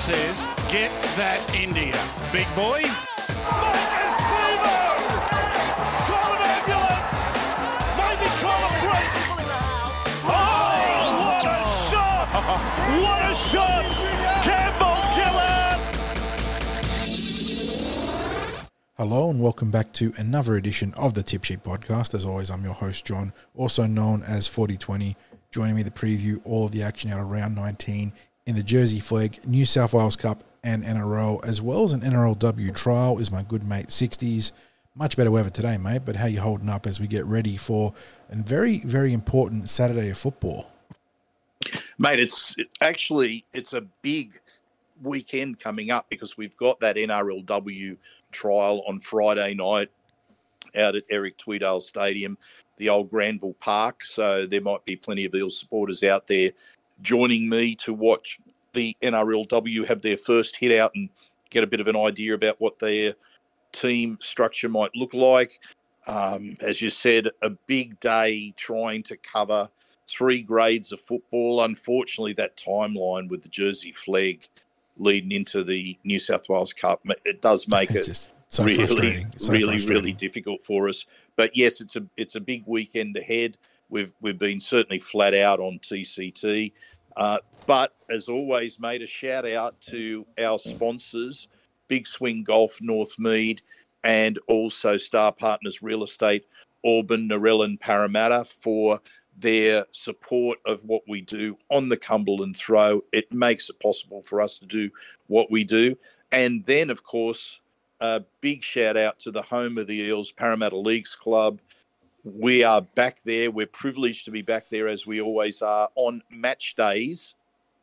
says, get that India. Big boy. What a shot! What a shot! Campbell Gillard! Hello and welcome back to another edition of the Tip Sheet Podcast. As always, I'm your host John, also known as Forty20. Joining me to preview all of the action out of round 19 in the Jersey Flegg, New South Wales Cup, and NRL, as well as an NRLW trial, is my good mate 60s. Much better weather today, mate. But how you holding up as we get ready for a very, very important Saturday of football? mate it's actually it's a big weekend coming up because we've got that nrlw trial on friday night out at eric tweedale stadium the old granville park so there might be plenty of eels supporters out there joining me to watch the nrlw have their first hit out and get a bit of an idea about what their team structure might look like um, as you said a big day trying to cover three grades of football. Unfortunately, that timeline with the Jersey Flegg leading into the New South Wales Cup, it does make it so really. So really, really difficult for us. But yes, it's a it's a big weekend ahead. We've we've been certainly flat out on TCT. Uh, but as always, made a shout out to our sponsors, Big Swing Golf, Northmead, and also Star Partners Real Estate, Auburn, Narell, and Parramatta for their support of what we do on the Cumberland Throw. It makes it possible for us to do what we do. And then, of course, a big shout out to the home of the Eels, Parramatta Leagues Club. We are back there. We're privileged to be back there as we always are on match days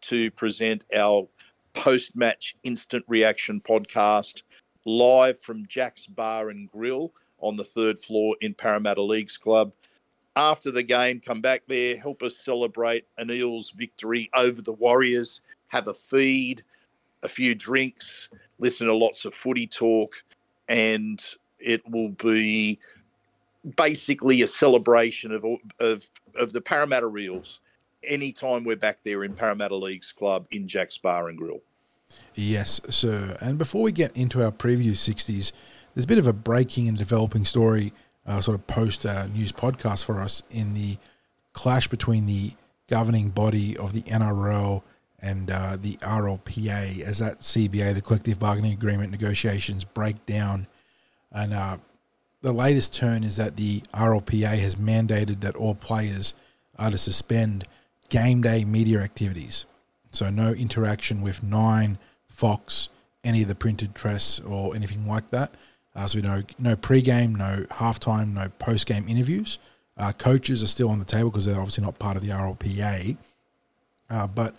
to present our post match instant reaction podcast live from Jack's Bar and Grill on the third floor in Parramatta Leagues Club. After the game, come back there, help us celebrate an Eels victory over the Warriors, have a feed, a few drinks, listen to lots of footy talk, and it will be basically a celebration of of of the Parramatta Eels. Anytime we're back there in Parramatta Leagues Club in Jack's Bar and Grill. Yes, sir. And before we get into our preview 60s, there's a bit of a breaking and developing story, uh, sort of post uh, news podcast for us in the clash between the governing body of the NRL and uh, the RLPA as that CBA, the collective bargaining agreement negotiations, break down. And uh, the latest turn is that the RLPA has mandated that all players are to suspend game day media activities. So no interaction with Nine, Fox, any of the printed press or anything like that. Uh, so no no pre-game, no halftime, no post-game interviews. Uh, coaches are still on the table because they're obviously not part of the RLPA. Uh, but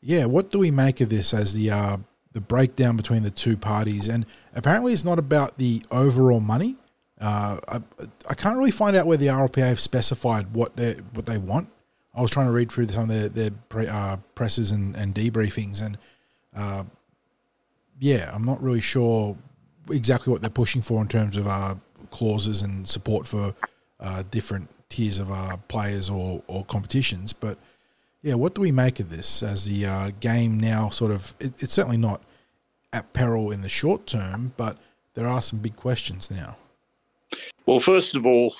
yeah, what do we make of this as the uh, the breakdown between the two parties? And apparently, it's not about the overall money. Uh, I, I can't really find out where the RLPA have specified what they what they want. I was trying to read through some of their, their pre, uh, presses and, and debriefings, and uh, yeah, I'm not really sure exactly what they're pushing for in terms of uh, clauses and support for uh, different tiers of uh, players or, or competitions. But yeah, what do we make of this as the uh, game now sort of? It, it's certainly not at peril in the short term, but there are some big questions now. Well, first of all,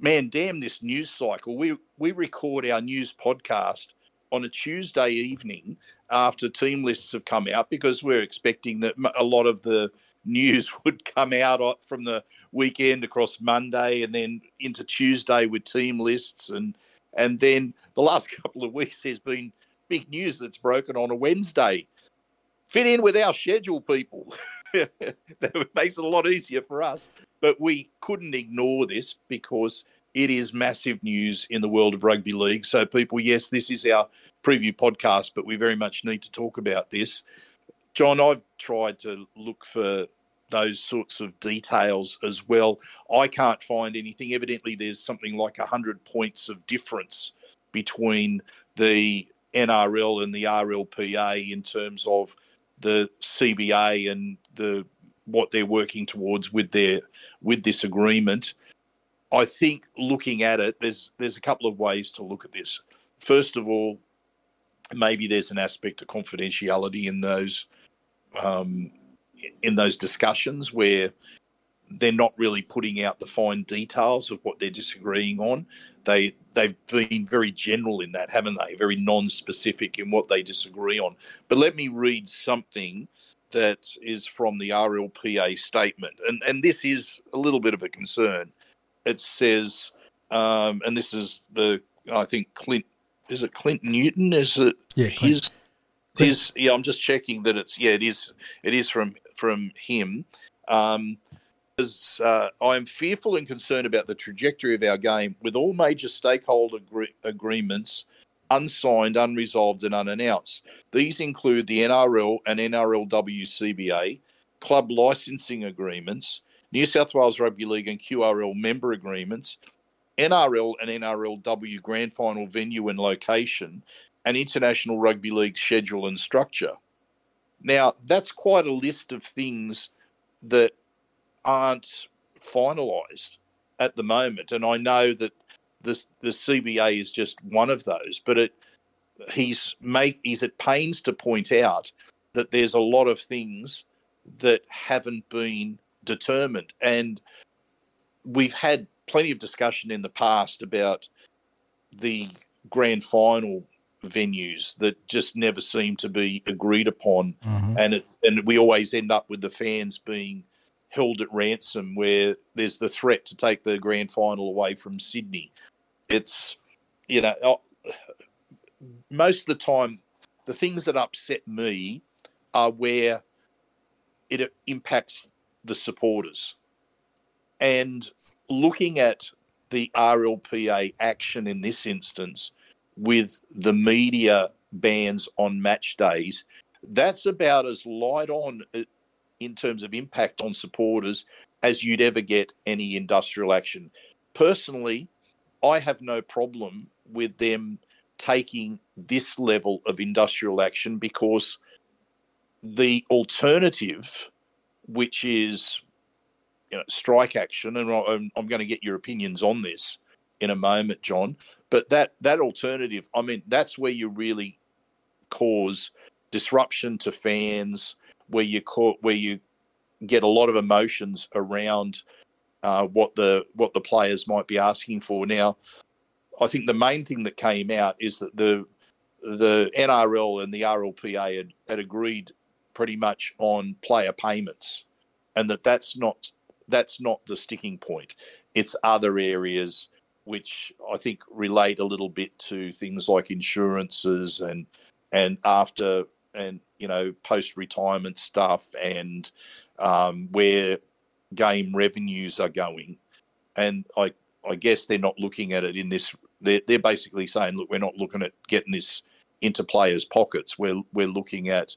man, damn this news cycle. We we record our news podcast on a Tuesday evening after team lists have come out because we're expecting that a lot of the news would come out from the weekend across Monday and then into Tuesday with team lists and and then the last couple of weeks there's been big news that's broken on a Wednesday. Fit in with our schedule, people. that makes it a lot easier for us. But we couldn't ignore this because it is massive news in the world of rugby league. So, people, yes, this is our preview podcast, but we very much need to talk about this. John, I've tried to look for those sorts of details as well. I can't find anything. Evidently, there's something like 100 points of difference between the NRL and the RLPA in terms of the CBA and the what they're working towards with their with this agreement. I think looking at it, there's there's a couple of ways to look at this. First of all, maybe there's an aspect of confidentiality in those um, in those discussions where they're not really putting out the fine details of what they're disagreeing on. They they've been very general in that, haven't they? Very non-specific in what they disagree on. But let me read something that is from the RLPA statement, and and this is a little bit of a concern. It says, um, and this is the I think Clint is it Clint Newton? Is it Yeah, Clint. his his? Yeah, I'm just checking that it's yeah, it is it is from from him. Um, as uh, I am fearful and concerned about the trajectory of our game, with all major stakeholder agree- agreements unsigned, unresolved, and unannounced. These include the NRL and NRLW CBA, club licensing agreements, New South Wales Rugby League and QRL member agreements, NRL and NRLW grand final venue and location, and International Rugby League schedule and structure. Now, that's quite a list of things that aren't finalised at the moment, and I know that the the CBA is just one of those. But it he's make he's at pains to point out that there's a lot of things that haven't been determined, and we've had plenty of discussion in the past about the grand final venues that just never seem to be agreed upon, Mhm. and it, and we always end up with the fans being held at ransom, where there's the threat to take the grand final away from Sydney. It's you know most of the time the things that upset me are where it impacts the supporters and looking at the RLPA action in this instance with the media bans on match days, that's about as light on uh, in terms of impact on supporters as you'd ever get any industrial action. Personally, I have no problem with them taking this level of industrial action because the alternative, which is you know, strike action, and I'm, I'm going to get your opinions on this in a moment, John. But that that alternative, I mean, that's where you really cause disruption to fans, where you call, where you get a lot of emotions around uh, what the what the players might be asking for. Now, I think the main thing that came out is that the the NRL and the RLPA had, had agreed pretty much on player payments, and that that's not that's not the sticking point. It's other areas which I think relate a little bit to things like insurances and and after and you know post retirement stuff and um, where game revenues are going. And I I guess they're not looking at it in this. They're they're basically saying, look, we're not looking at getting this into players' pockets. We're we're looking at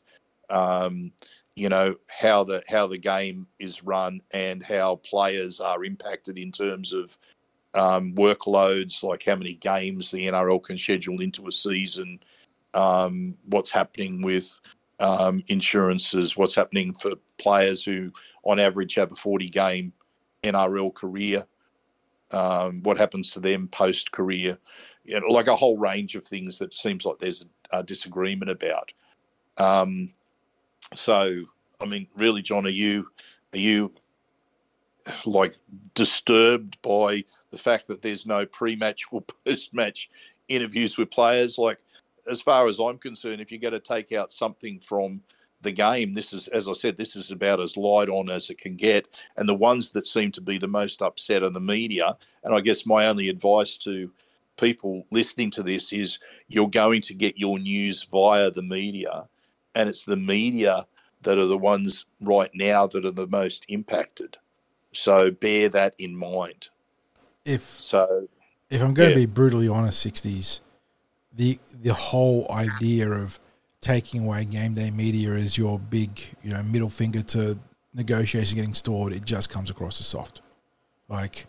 um, you know how the how the game is run and how players are impacted in terms of um, workloads, like how many games the NRL can schedule into a season, um, what's happening with um, insurances, what's happening for players who, on average, have a 40 game NRL career, um, what happens to them post career, you know, like a whole range of things that seems like there's a, a disagreement about. Um, so, I mean, really, John, are you are you like disturbed by the fact that there's no pre-match or post-match interviews with players? Like, as far as I'm concerned, if you're going to take out something from the game, this is, as I said, this is about as light on as it can get. And the ones that seem to be the most upset are the media. And I guess my only advice to people listening to this is you're going to get your news via the media, and it's the media that are the ones right now that are the most impacted. So bear that in mind. If So if I'm going Yeah. to be brutally honest, sixties, the the whole idea of taking away game day media as your big you know middle finger to negotiations getting stored, it just comes across as soft. Like,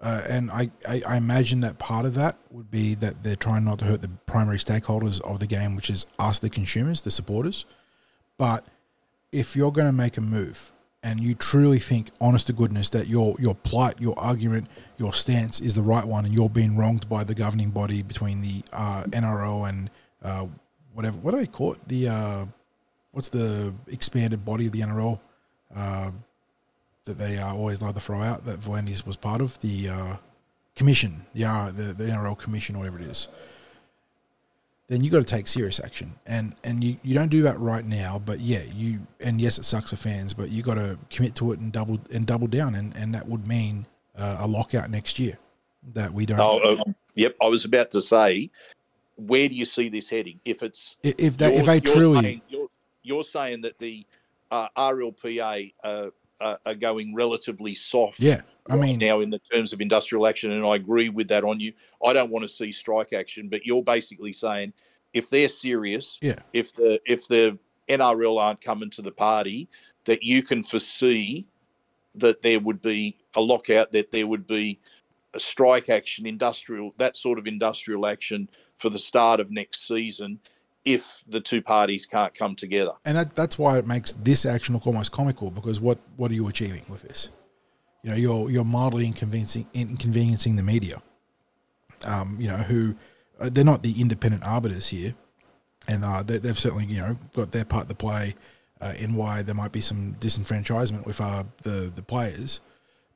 uh, and I, I I imagine that part of that would be that they're trying not to hurt the primary stakeholders of the game, which is us, the consumers, the supporters. But if you're going to make a move and you truly think, honest to goodness, that your your plight, your argument, your stance is the right one, and you're being wronged by the governing body between the uh, NRL and uh, whatever. What do they call it? The uh, what's the expanded body of the NRL uh, that they always like to throw out that V'landys was part of the uh, commission, the, the the NRL commission, or whatever it is. Then you got to take serious action, and and you, you don't do that right now. But yeah, you and yes, it sucks for fans, but you got to commit to it and double and double down, and and that would mean uh, a lockout next year that we don't. Oh, uh, yep. I was about to say, where do you see this heading? If it's if they, if they truly you're, you're saying that the uh, RLPA uh, are going relatively soft. yeah, I mean now in the terms of industrial action, and I agree with that on you. I don't want to see strike action, but you're basically saying if they're serious, Yeah. if the if the NRL aren't coming to the party, that you can foresee that there would be a lockout, that there would be a strike action, industrial that sort of industrial action for the start of next season, if the two parties can't come together. and that, that's why it makes this action look almost comical because what what are you achieving with this? You know, you're you're mildly inconveniencing inconveniencing the media. Um, you know, who uh, they're not the independent arbiters here, and uh, they, they've certainly you know got their part to play uh, in why there might be some disenfranchisement with uh, the the players.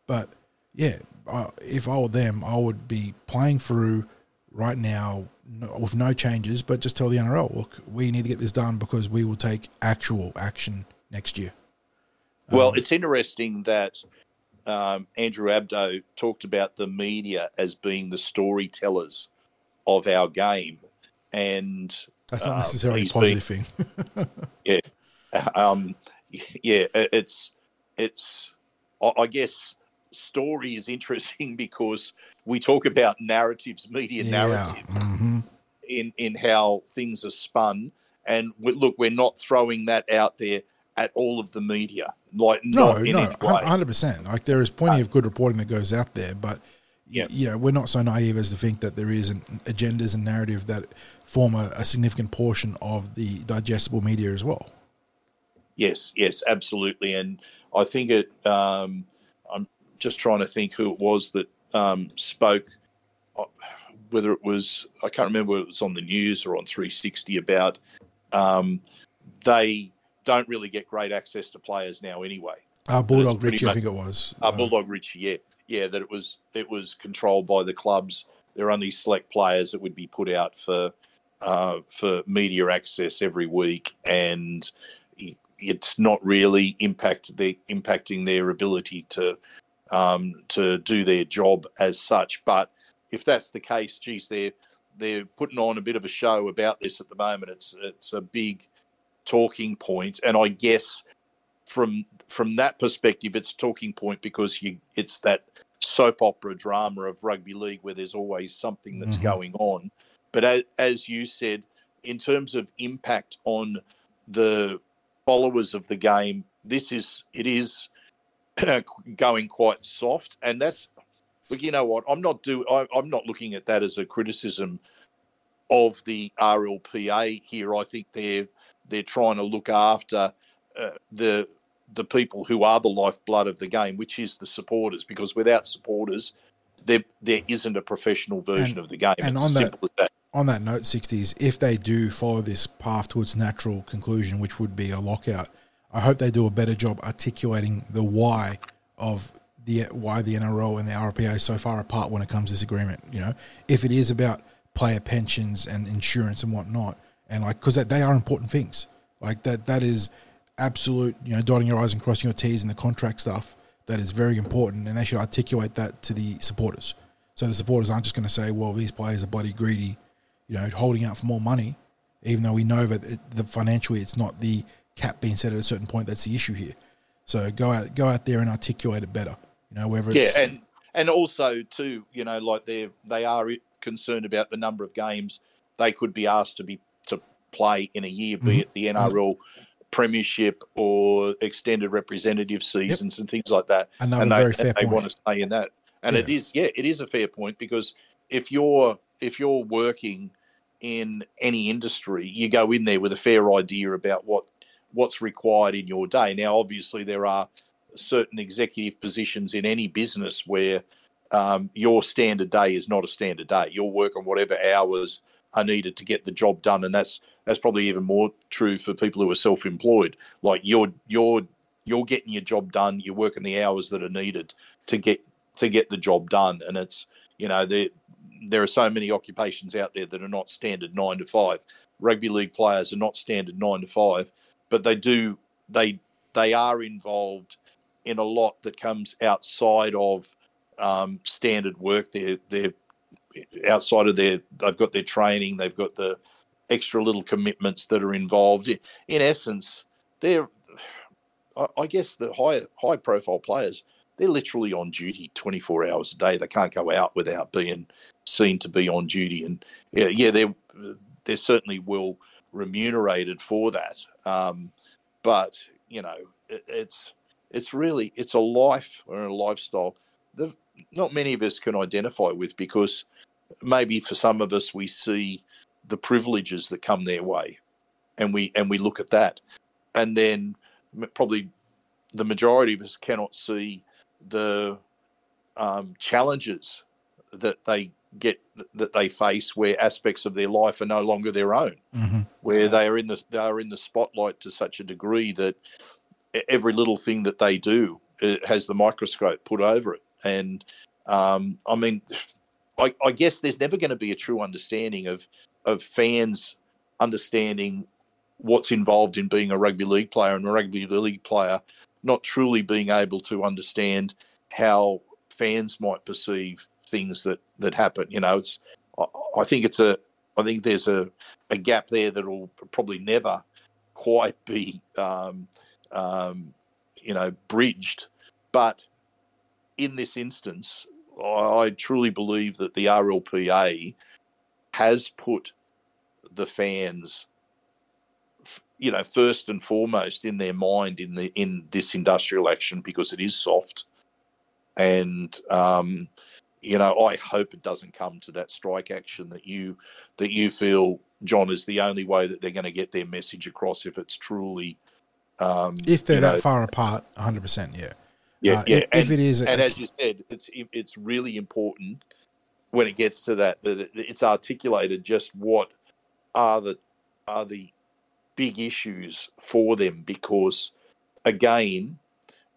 But yeah, if I were them, I would be playing through right now no, with no changes, but just tell the NRL, look, we need to get this done because we will take actual action next year. Well, Um, it's interesting that um, Andrew Abdo talked about the media as being the storytellers of our game, and That's not uh, necessarily a he's positive thing. um, yeah, it's it's. I guess story is interesting because we talk about narratives, media narratives, hmm in in how things are spun, and we, look, we're not throwing that out there at all of the media, like No, no, hundred percent. Like there is plenty of good reporting that goes out there, but Yeah. you know we're not so naive as to think that there is an agendas and narrative that form a, a significant portion of the digestible media as well. Yes, yes, absolutely. And I think it. Um, I'm just trying to think who it was that um, spoke. Whether it was, I can't remember whether it was on the news or on 360 about um, they don't really get great access to players now anyway. Uh, Bulldog Richie, I think it was. Uh, Bulldog Richie, yeah, yeah, that it was it was controlled by the clubs. There are only select players that would be put out for uh, for media access every week, and it's not really impact the impacting their ability to um, to do their job as such. But if that's the case, geez, they're they're putting on a bit of a show about this at the moment. It's it's a big talking point, and I guess from from that perspective, it's a talking point because you it's that soap opera drama of rugby league where there's always something that's Mhm. going on. But as, as you said, in terms of impact on the followers of the game, this is it is going quite soft, and that's look. You know what? I'm not do. I, I'm not looking at that as a criticism of the RLPA here. I think they're they're trying to look after uh, the the people who are the lifeblood of the game, which is the supporters. Because without supporters, there there isn't a professional version And- of the game. and it's on as that- as that. on that note, 60s, if they do follow this path to its natural conclusion, which would be a lockout, I hope they do a better job articulating the why of the why the NRL and the RPA are so far apart when it comes to this agreement. You know, if it is about player pensions and insurance and whatnot, and like because they are important things, like that that is absolute. You know, dotting your i's and crossing your t's in the contract stuff that is very important, and they should articulate that to the supporters. So the supporters aren't just going to say, "Well, these players are bloody greedy," you know, holding out for more money, even though we know that it, the financially it's not the cap being set at a certain point that's the issue here. So go out, go out there and articulate it better. You know, whether Yeah, and and also too, you know, like they they are concerned about the number of games they could be asked to be to play in a year, be Mhm. it the NRL Premiership or extended representative seasons and things like that. another and they, very fair and they point. want to stay in that. And it is, yeah, it is a fair point because if you're if you're working in any industry, you go in there with a fair idea about what what's required in your day. Now, obviously, there are certain executive positions in any business where um, your standard day is not a standard day. You'll work on whatever hours are needed to get the job done, and that's that's probably even more true for people who are self-employed. Like you're you're you're getting your job done, you're working the hours that are needed to get to get the job done, and it's you know there there are so many occupations out there that are not standard nine to five. Rugby league players are not standard nine to five, but they do they they are involved in a lot that comes outside of um, standard work. They're they're outside of their they've got their training, they've got the extra little commitments that are involved. In essence, they're I guess the high high profile players they're literally on duty 24 hours a day. They can't go out without being seen to be on duty, and yeah, yeah they're they're certainly well remunerated for that. Um, but you know, it, it's it's really it's a life or a lifestyle that not many of us can identify with because maybe for some of us we see the privileges that come their way and we and we look at that and then probably the majority of us cannot see the um, challenges that they get that they face where aspects of their life are no longer their own mm-hmm. where they are in the they are in the spotlight to such a degree that every little thing that they do has the microscope put over it and um, i mean I, I guess there's never going to be a true understanding of of fans understanding what's involved in being a rugby league player and a rugby league player not truly being able to understand how fans might perceive things that that happen. You know, it's I, I think it's a I think there's a, a gap there that will probably never quite be um, um, you know bridged, but in this instance, I, truly believe that the RLPA has put the fans you know first and foremost in their mind in the in this industrial action because it is soft. And um, you know I hope it doesn't come to that strike action that you that you feel John is the only way that they're going to get their message across if it's truly um, if they're that know, far apart 100 percent yeah. Yeah uh, yeah if, and, if, it is and a, as you said it's it's really important when it gets to that that it's articulated just what are the are the big issues for them because again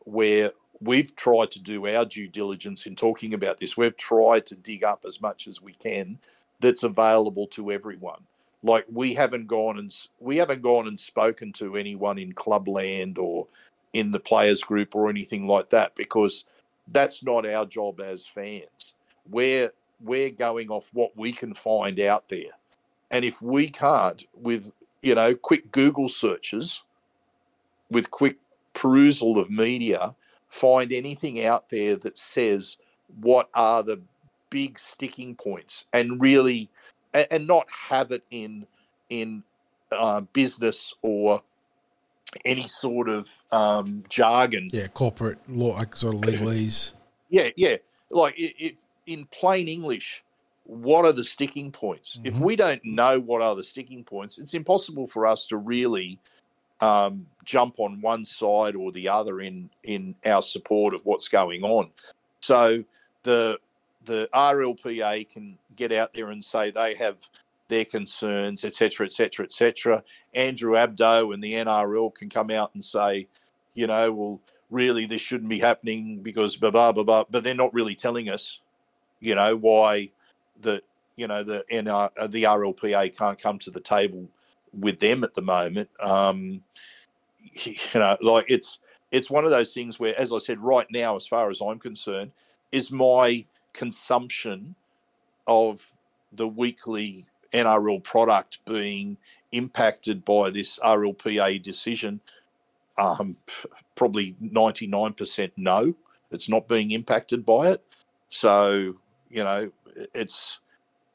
where we've tried to do our due diligence in talking about this we've tried to dig up as much as we can that's available to everyone like we haven't gone and we haven't gone and spoken to anyone in clubland or in the players group or anything like that because that's not our job as fans. We're we're going off what we can find out there. And if we can't with you know, quick Google searches with quick perusal of media, find anything out there that says what are the big sticking points and really and, not have it in in uh, business or any sort of um, jargon. Yeah, corporate law, sort of legalese. Yeah, yeah. Like if in plain English, what are the sticking points? Mm-hmm. If we don't know what are the sticking points, it's impossible for us to really um, jump on one side or the other in in our support of what's going on. So the the RLPA can get out there and say they have their concerns, etc., etc., etc. Andrew Abdo and the NRL can come out and say, you know, well, really this shouldn't be happening because blah blah blah blah. But they're not really telling us, you know, why that you know the NR, uh, the RLPA can't come to the table with them at the moment. Um, you know, like it's it's one of those things where, as I said, right now, as far as I'm concerned, is my consumption of the weekly NRL product being impacted by this RLPA decision. Um, probably 99% no, it's not being impacted by it. So, you know, it's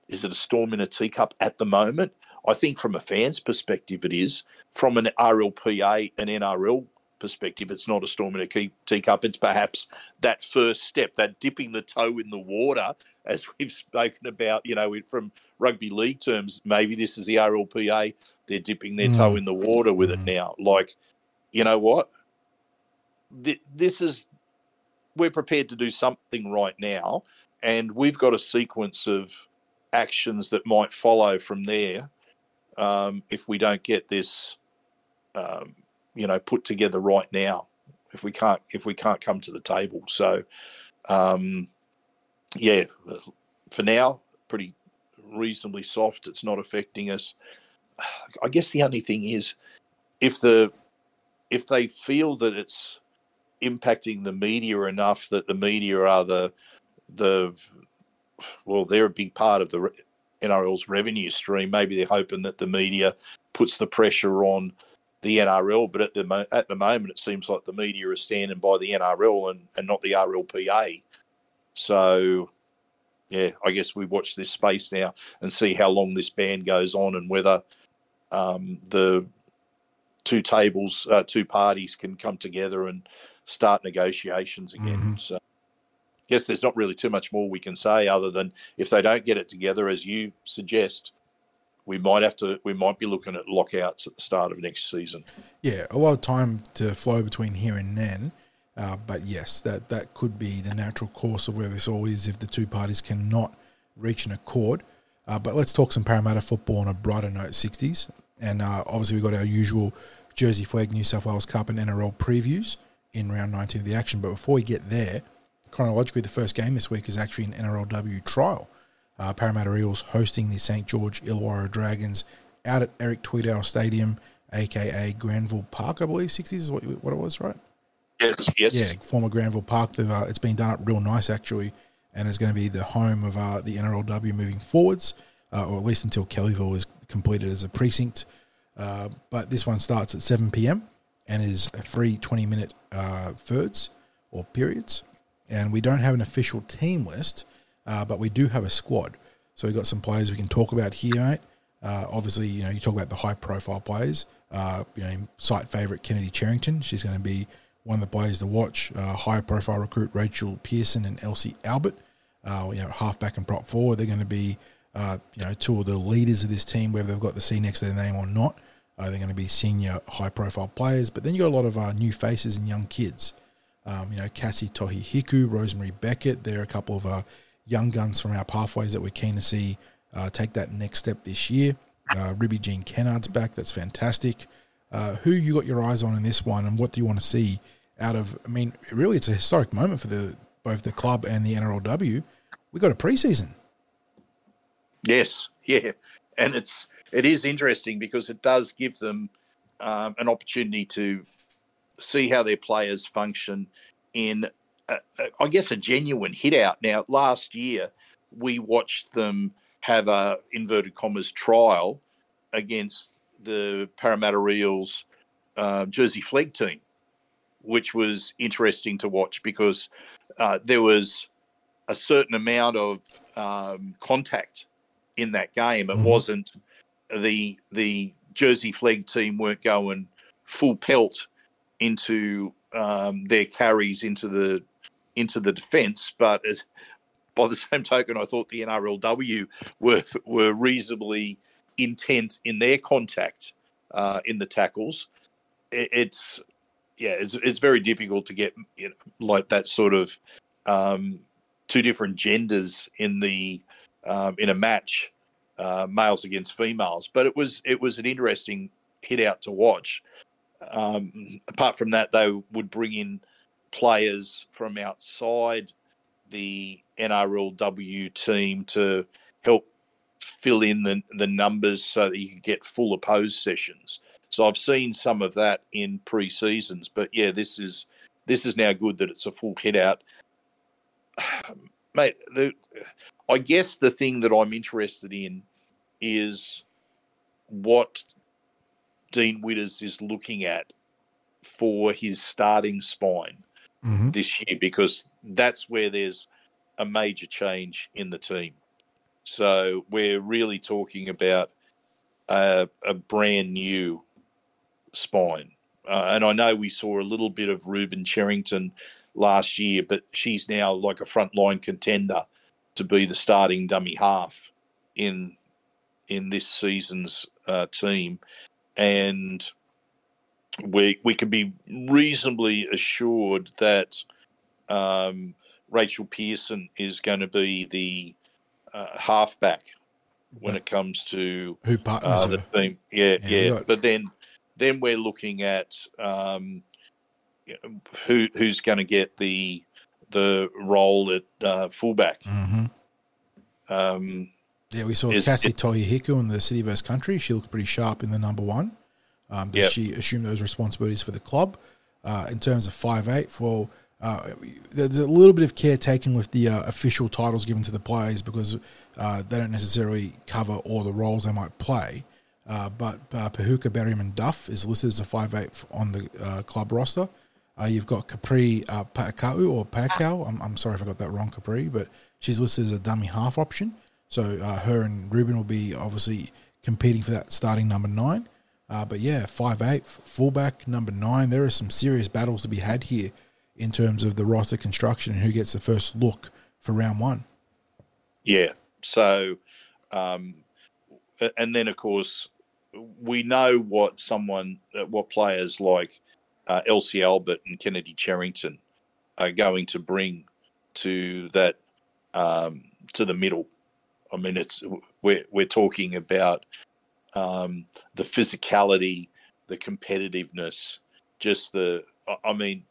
is it a storm in a teacup at the moment? I think from a fan's perspective, it is. From an RLPA and NRL perspective, it's not a storm in a teacup. It's perhaps that first step, that dipping the toe in the water, as we've spoken about, you know, from rugby league terms. Maybe this is the RLPA. They're dipping their mm. toe in the water with mm. it now. Like, you know what? This is, we're prepared to do something right now and we've got a sequence of actions that might follow from there um, if we don't get this, um, you know, put together right now. If we can't, if we can't come to the table, so um, yeah, for now, pretty reasonably soft. It's not affecting us. I guess the only thing is if the if they feel that it's impacting the media enough that the media are the the well they're a big part of the NRL's revenue stream maybe they're hoping that the media puts the pressure on the NRL but at the at the moment it seems like the media is standing by the NRL and, and not the RLPA so yeah I guess we watch this space now and see how long this ban goes on and whether um, the two tables, uh, two parties can come together and start negotiations again. Mm-hmm. So, I guess there's not really too much more we can say other than if they don't get it together, as you suggest, we might have to. We might be looking at lockouts at the start of next season. Yeah, a lot of time to flow between here and then. Uh, but yes, that that could be the natural course of where this all is if the two parties cannot reach an accord. Uh, but let's talk some Parramatta football on a brighter note, 60s. And uh, obviously, we've got our usual Jersey Flegg, New South Wales Cup and NRL previews in round 19 of the action. But before we get there, chronologically, the first game this week is actually an NRLW trial. Uh, Parramatta Eels hosting the St George Illawarra Dragons out at Eric Tweedale Stadium, aka Granville Park, I believe. 60s is what, what it was, right? Yes, yes. Yeah, former Granville Park. Uh, it's been done up real nice, actually, and is going to be the home of uh, the NRLW moving forwards, uh, or at least until Kellyville is completed as a precinct. Uh, but this one starts at 7 p.m. and is a free 20 minute uh, thirds or periods. And we don't have an official team list, uh, but we do have a squad. So we've got some players we can talk about here, mate. Uh, obviously, you know, you talk about the high profile players. Uh, you know, site favourite Kennedy Cherrington. She's going to be one of the players to watch. Uh, high profile recruit Rachel Pearson and Elsie Albert. you know, halfback and prop forward. They're going to be uh, you know, two of the leaders of this team, whether they've got the C next to their name or not. Uh, they're going to be senior, high-profile players. But then you've got a lot of uh, new faces and young kids. Um, you know, Cassie Tohi Hiku, Rosemary Beckett. They're a couple of uh, young guns from our pathways that we're keen to see uh, take that next step this year. Uh, Ribby Jean Kennard's back. That's fantastic. Uh, who you got your eyes on in this one, and what do you want to see out of? I mean, really, it's a historic moment for the both the club and the NRLW. We got a preseason. Yes, yeah, and it's it is interesting because it does give them um, an opportunity to see how their players function in, a, a, I guess, a genuine hit out. Now, last year we watched them have a inverted commas trial against the Parramatta Eels uh, Jersey Flegg team, which was interesting to watch because uh, there was a certain amount of um, contact in that game. It mm-hmm. wasn't the the Jersey Flegg team weren't going full pelt into um, their carries into the into the defence, but as, by the same token, I thought the NRLW were were reasonably intent in their contact uh, in the tackles. It, it's yeah, it's it's very difficult to get you know, like that sort of um, two different genders in the um, in a match, uh, males against females. But it was it was an interesting hit out to watch. Um, apart from that, they would bring in players from outside the NRLW team to help fill in the, the numbers so that you can get full opposed sessions. So I've seen some of that in pre seasons, but yeah, this is this is now good that it's a full hit out. Mate, the, I guess the thing that I'm interested in is what Dean Widders is looking at for his starting spine mm-hmm. this year, because that's where there's a major change in the team. So we're really talking about a, a brand new spine. Uh, and I know we saw a little bit of Reuben Cherrington last year, but she's now like a frontline contender to be the starting dummy half in in this season's uh, team, and we we can be reasonably assured that um, Rachel Pearson is going to be the uh, halfback when it comes to Who partners uh, her? team. Yeah, Yeah, yeah. But then, then we're looking at um, who who's going to get the the role at uh, fullback. hmm Um, Yeah, we saw Is- Cassie Tohihiku in the City vs Country. She looked pretty sharp in the number one. Um, does Yep. she assume those responsibilities for the club? Uh, in terms of five eight, well, uh, there's a little bit of care taken with the uh, official titles given to the players because uh, they don't necessarily cover all the roles they might play. Uh, but uh, Pahuka Berryman Duff is listed as a five eight on the uh, club roster. Uh, you've got Capri uh, Paakau or Pakau. I'm, I'm sorry if I got that wrong, Capri, but she's listed as a dummy half option. So uh, her and Ruben will be obviously competing for that starting number nine. Uh, but yeah, five eight fullback number nine. There are some serious battles to be had here in terms of the roster construction and who gets the first look for round one. Yeah. So, um, and then of course, we know what someone, uh, what players like uh, Elsie Albert and Kennedy Cherrington are going to bring to that um, to the middle. I mean, it's we're we're talking about um, the physicality, the competitiveness, just the. I- mean,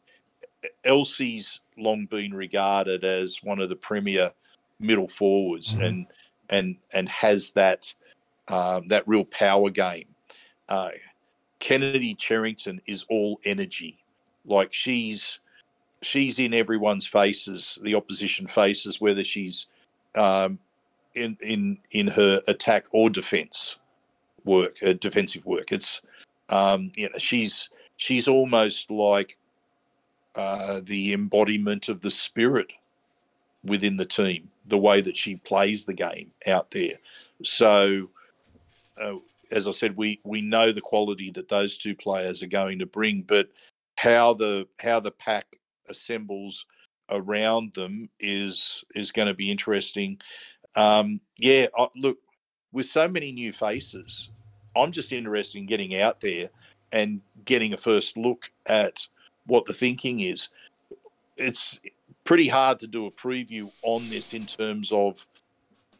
Elsie's long been regarded as one of the premier middle forwards Mhm. and and and has that um, that real power game. Uh, Kennedy Cherrington is all energy, like she's she's in everyone's faces, the opposition faces, whether she's um, in in in her attack or defense work, uh, defensive work. It's um, you know she's she's almost like uh, the embodiment of the spirit within the team, the way that she plays the game out there. So, uh, as I said, we we know the quality that those two players are going to bring, but how the how the pack assembles around them is is going to be interesting. Um, yeah, I, look, with so many new faces, I'm just interested in getting out there and getting a first look at what the thinking is. It's pretty hard to do a preview on this in terms of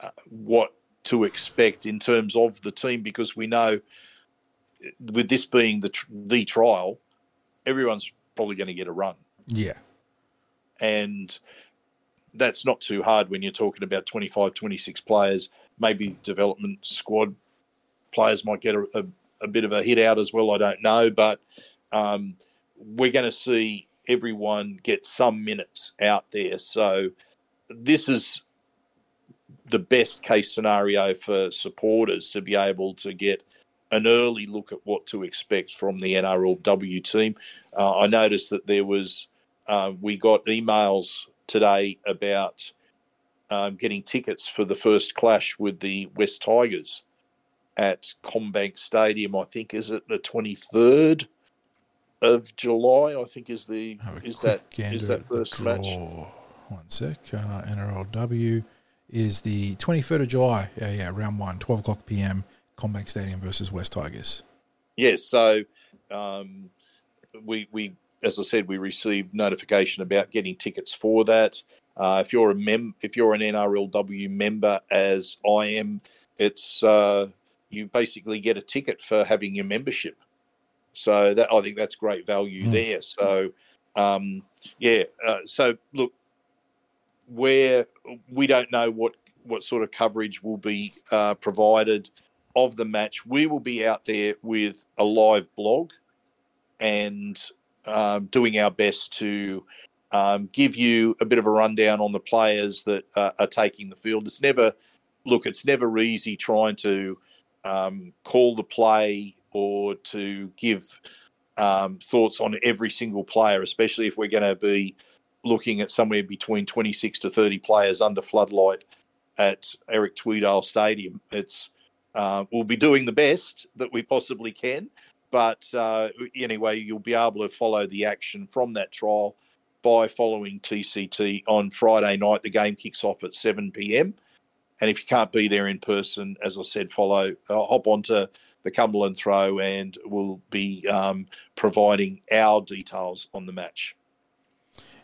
uh, what to expect in terms of the team because we know uh, with this being the tr- the trial, everyone's probably going to get a run, Yeah. and that's not too hard when you're talking about 25, 26 players. Maybe development squad players might get a, a, a bit of a hit out as well. I don't know, but um, we're going to see everyone get some minutes out there. So this is the best case scenario for supporters to be able to get an early look at what to expect from the NRLW team. Uh, I noticed that there was uh, we got emails today about um, getting tickets for the first clash with the West Tigers at CommBank Stadium. I think is it the twenty third of July. I think is the is that is that first match. One sec. Uh, NRLW is the 23rd of July. Yeah, yeah, round one, 12 o'clock p.m. CommBank Stadium versus West Tigers. Yes, so um, we we as I said, we received notification about getting tickets for that. Uh, if you're a mem, if you're an NRLW member, as I am, it's uh, you basically get a ticket for having your membership. So that I think that's great value Mm. there. So um, yeah, uh, so look, where we don't know what what sort of coverage will be uh, provided of the match. We will be out there with a live blog and um, doing our best to um, give you a bit of a rundown on the players that uh, are taking the field. It's never look, it's never easy trying to um, call the play or to give um, thoughts on every single player, especially if we're going to be looking at somewhere between 26 to 30 players under floodlight at Eric Tweedale Stadium. It's uh, we'll be doing the best that we possibly can, but uh, anyway, you'll be able to follow the action from that trial by following TCT on Friday night. The game kicks off at 7 p.m. And if you can't be there in person, as I said, follow, uh, hop onto the Cumberland Throw, and we'll be um, providing our details on the match.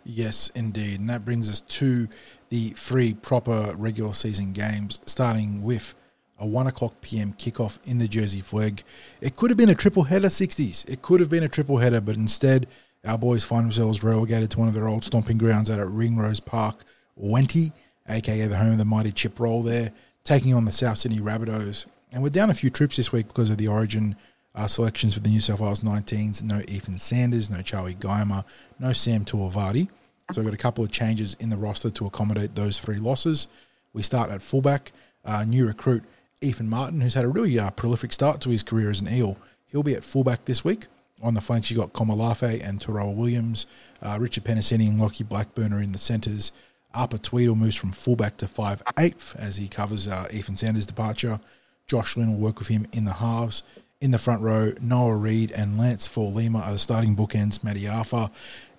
Yes, indeed. And that brings us to the three proper regular season games, starting with a 1 o'clock p.m. kickoff in the Jersey Flegg. It could have been a triple header 60s. It could have been a triple header, but instead, our boys find themselves relegated to one of their old stomping grounds out at Ringrose Park, Wenty, aka the home of the mighty Chip Roll there, taking on the South Sydney Rabbitohs. And we're down a few troops this week because of the origin uh, selections for the New South Wales 19s. No Ethan Sanders, no Charlie Guymer, no Sam Tuivati. So we've got a couple of changes in the roster to accommodate those three losses. We start at fullback. Uh, new recruit Ethan Martin, who's had a really uh, prolific start to his career as an Eel. He'll be at fullback this week. On the flanks, you've got Komalafe and Tyrell Williams. Uh, Richard Penasini and Lockie Blackburn are in the centres. Arpa Tweedle moves from fullback to 5 8th as he covers uh, Ethan Sanders' departure. Josh Lynn will work with him in the halves. In the front row, Noah Reed and Lance Fualima are the starting bookends. Matty Arthur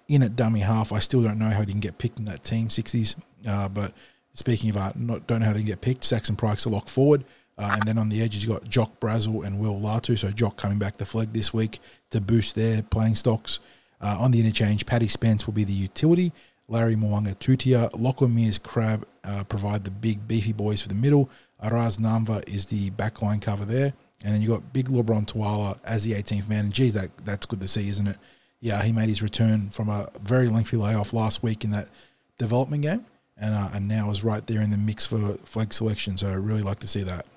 in at dummy half. I still don't know how he can get picked in that team 60s. Uh, but speaking of, uh, not don't know how to get picked. Saxon Pryke's a lock forward. Uh, and then on the edges, you've got Jock Brazel and Will Latu. So Jock coming back to Flegg this week to boost their playing stocks. Uh, on the interchange, Paddy Spence will be the utility. Larry Mo'unga Tutia, Lachlan Mears Crab uh, provide the big beefy boys for the middle. Araz Namva is the backline cover there. And then you got Big LeBron Tuala as the 18th man. And geez, that, that's good to see, isn't it? Yeah, he made his return from a very lengthy layoff last week in that development game. And, uh, and now is right there in the mix for Flegg selection. So I really like to see that.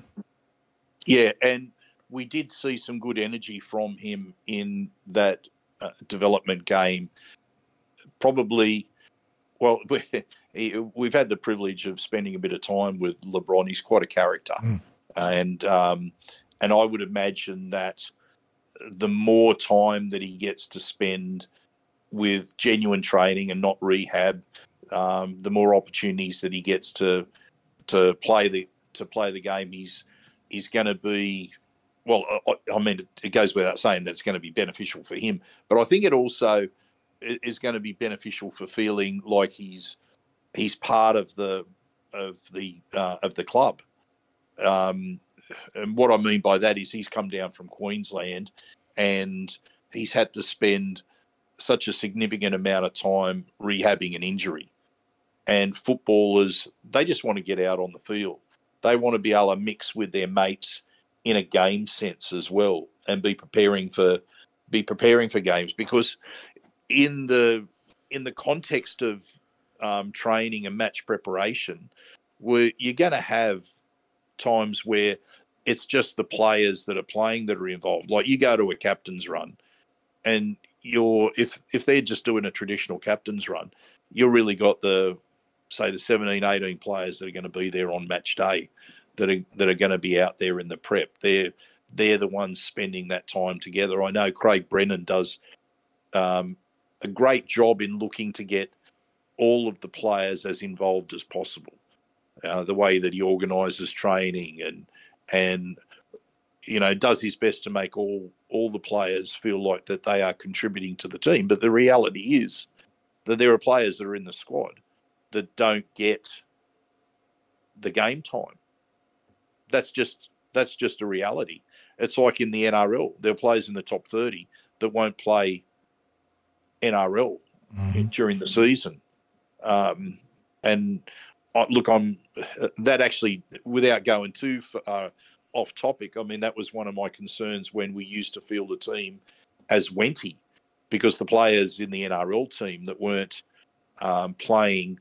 Yeah, and we did see some good energy from him in that uh, development game. Probably, well, we've had the privilege of spending a bit of time with LeBron. He's quite a character, mm. and um, and I would imagine that the more time that he gets to spend with genuine training and not rehab, um, the more opportunities that he gets to to play the to play the game. He's is going to be well. I mean, it goes without saying that it's going to be beneficial for him, but I think it also is going to be beneficial for feeling like he's he's part of the of the uh, of the club. Um, and what I mean by that is he's come down from Queensland and he's had to spend such a significant amount of time rehabbing an injury. And footballers, they just want to get out on the field. They want to be able to mix with their mates in a game sense as well and be preparing for be preparing for games because in the in the context of um, training and match preparation, where you're going to have times where it's just the players that are playing that are involved. Like you go to a captain's run, and you're if if they're just doing a traditional captain's run, you've really got the say the 17, 18 players that are going to be there on match day, that are that are going to be out there in the prep. They're they're the ones spending that time together. I know Craig Brennan does um, a great job in looking to get all of the players as involved as possible. Uh, the way that he organises training and and you know does his best to make all all the players feel like that they are contributing to the team. But the reality is that there are players that are in the squad that don't get the game time. That's just that's just a reality. It's like in the NRL, there are players in the top thirty that won't play NRL mm-hmm. during the season. Um, and I, look, I'm that actually without going too far off topic. I mean, that was one of my concerns when we used to field a team as Wenty, because the players in the NRL team that weren't um, playing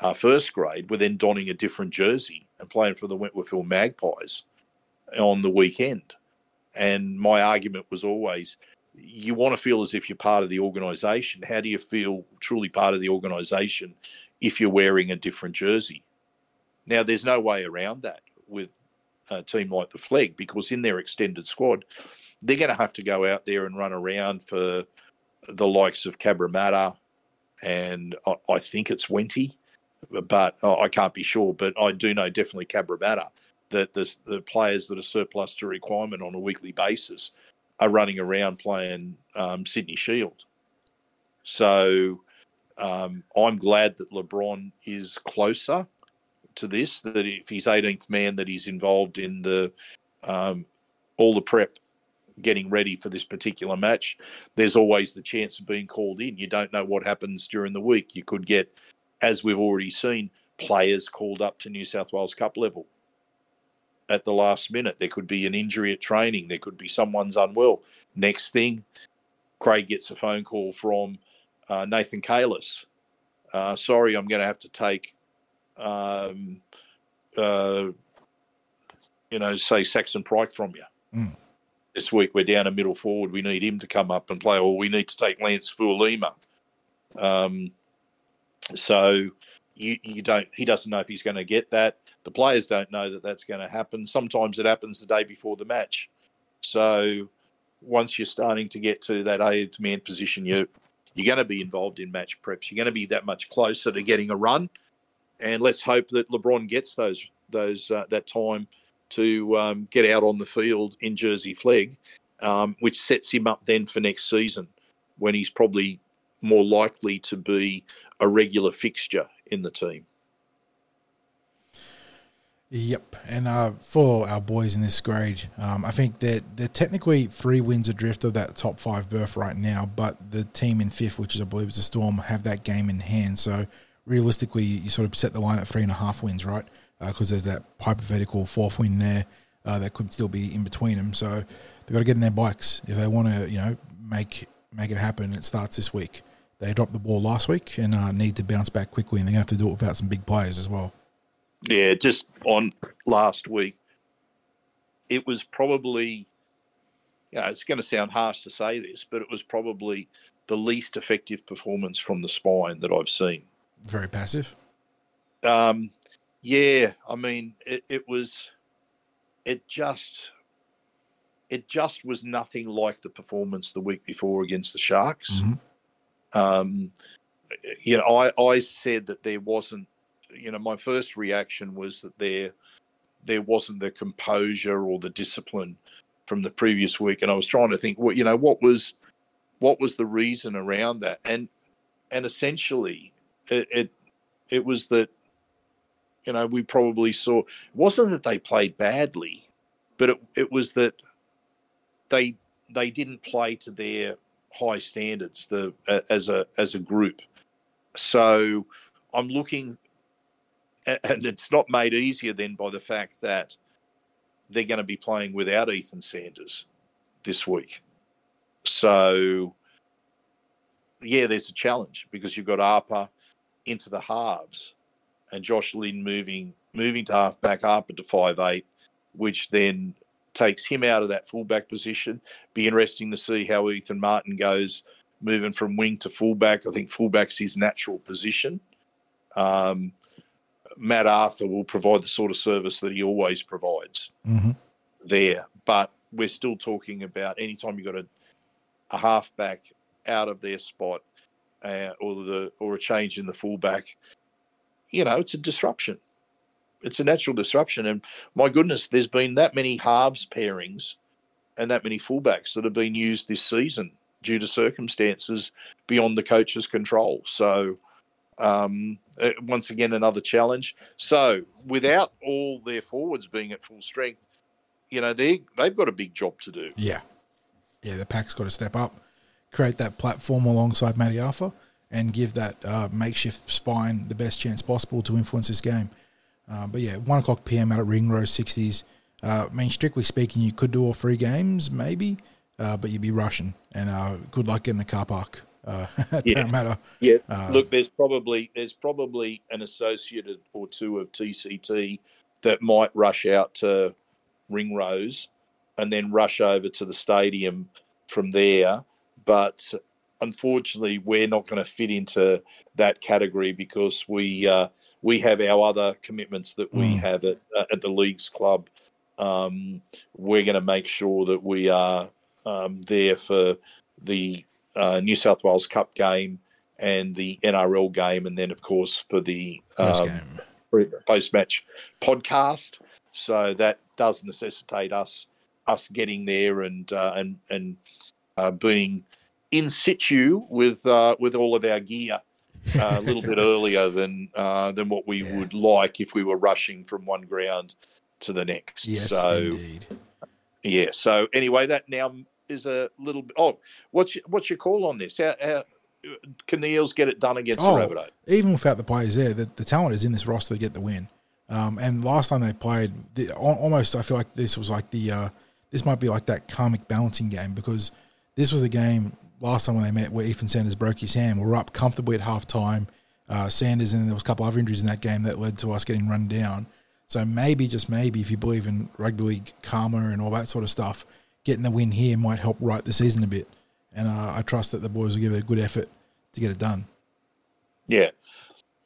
uh, first grade were then donning a different jersey and playing for the Wentworthville Magpies on the weekend. And my argument was always you want to feel as if you're part of the organisation. How do you feel truly part of the organisation if you're wearing a different jersey? Now, there's no way around that with a team like the Flegg because in their extended squad, they're going to have to go out there and run around for the likes of Cabramatta and I, think it's Wenty but I can't be sure. But I do know definitely Cabramatta that the, the players that are surplus to requirement on a weekly basis are running around playing um, Sydney Shield. So um, I'm glad that LeBron is closer to this. That if he's 18th man, that he's involved in the um, all the prep, getting ready for this particular match. There's always the chance of being called in. You don't know what happens during the week. You could get as we've already seen, players called up to New South Wales Cup level. At the last minute. There could be an injury at training. There could be someone's unwell. Next thing, Craig gets a phone call from uh, Nathan Cayless. Uh, sorry, I'm going to have to take, um, uh, you know, say Saxon Pryke from you. Mm. This week we're down a middle forward. We need him to come up and play, or we need to take Lance Fualima. Um, so you you don't. He doesn't know if he's going to get that. The players don't know that that's going to happen. Sometimes it happens the day before the match. So once you're starting to get to that eighth man position, you you're going to be involved in match preps. You're going to be that much closer to getting a run, and let's hope that LeBron gets those those uh, that time to um, get out on the field in Jersey Flegg, um, which sets him up then for next season when he's probably more likely to be a regular fixture in the team. Yep, and uh, for our boys in this grade, um, I think that they're technically three wins adrift of that top five berth right now, but the team in fifth, which is I believe is the Storm, have that game in hand. So realistically, you sort of set the line at three and a half wins, right? Because uh, there's that hypothetical fourth win there uh, that could still be in between them. So they've got to get in their bikes if they want to, you know, make make it happen. It starts this week. They dropped the ball last week and uh, need to bounce back quickly, and they're going to have to do it without some big players as well. Yeah, just on last week, it was probably, you know, it's going to sound harsh to say this, but it was probably the least effective performance from the spine that I've seen. Very passive. Um, yeah, I mean, it, it was, it just, it just was nothing like the performance the week before against the Sharks. Mm-hmm. Um, you know, I, I said that there wasn't you know, my first reaction was that there there wasn't the composure or the discipline from the previous week, and I was trying to think, what you know, what was what was the reason around that, and and essentially, it it, it was that you know we probably saw it wasn't that they played badly, but it it was that they they didn't play to their high standards the as a as a group. So I'm looking and it's not made easier then by the fact that they're going to be playing without Ethan Sanders this week. So, yeah, there's a challenge because you've got Arpa into the halves and Josh Lynn moving moving to half back Arpa to five eight, which then takes him out of that fullback position. Be interesting to see how Ethan Martin goes moving from wing to fullback. I think fullback's his natural position. Um, Matt Arthur will provide the sort of service that he always provides mm-hmm. there. But we're still talking about anytime you've got a, a halfback out of their spot uh, or the or a change in the fullback, you know, it's a disruption. It's a natural disruption. And my goodness, there's been that many halves pairings and that many fullbacks that have been used this season due to circumstances beyond the coach's control. So um, uh, once again, another challenge. So, without all their forwards being at full strength, you know they they've got a big job to do. Yeah, yeah. The pack's got to step up, create that platform alongside Matty Arthur, and give that uh, makeshift spine the best chance possible to influence this game. Uh, but yeah, one o'clock PM out at Ring Ringrose Sixties. Uh, I mean, strictly speaking, you could do all three games, maybe, uh, but you'd be rushing. And uh, good luck getting the car park uh, yeah. matter. Yeah. Uh, Look, there's probably there's probably an associated or two of TCT that might rush out to Ringrose and then rush over to the stadium from there. But unfortunately, we're not going to fit into that category because we uh, we have our other commitments that we mm. have at, uh, at the league's club. Um, we're going to make sure that we are um, there for the uh, New South Wales Cup game and the NRL game, and then of course for the um, post match podcast. So that does necessitate us us getting there and uh, and and uh, being in situ with uh, with all of our gear uh, a little bit earlier than uh, than what we yeah. would like if we were rushing from one ground to the next. Yes, so, indeed. Yeah. So anyway, that now is a little bit. Oh, what's your, what's your call on this? How, how can the Eels get it done against oh, the Rabbitohs? Even without the players there, the, the talent is in this roster to get the win. Um, and last time they played, the, almost I feel like this was like the uh, this might be like that karmic balancing game because this was a game last time when they met where Ethan Sanders broke his hand. We were up comfortably at half time. Uh, Sanders and there was a couple other injuries in that game that led to us getting run down. So maybe, just maybe, if you believe in rugby league karma and all that sort of stuff, getting the win here might help right the season a bit. And uh, I trust that the boys will give it a good effort to get it done. Yeah,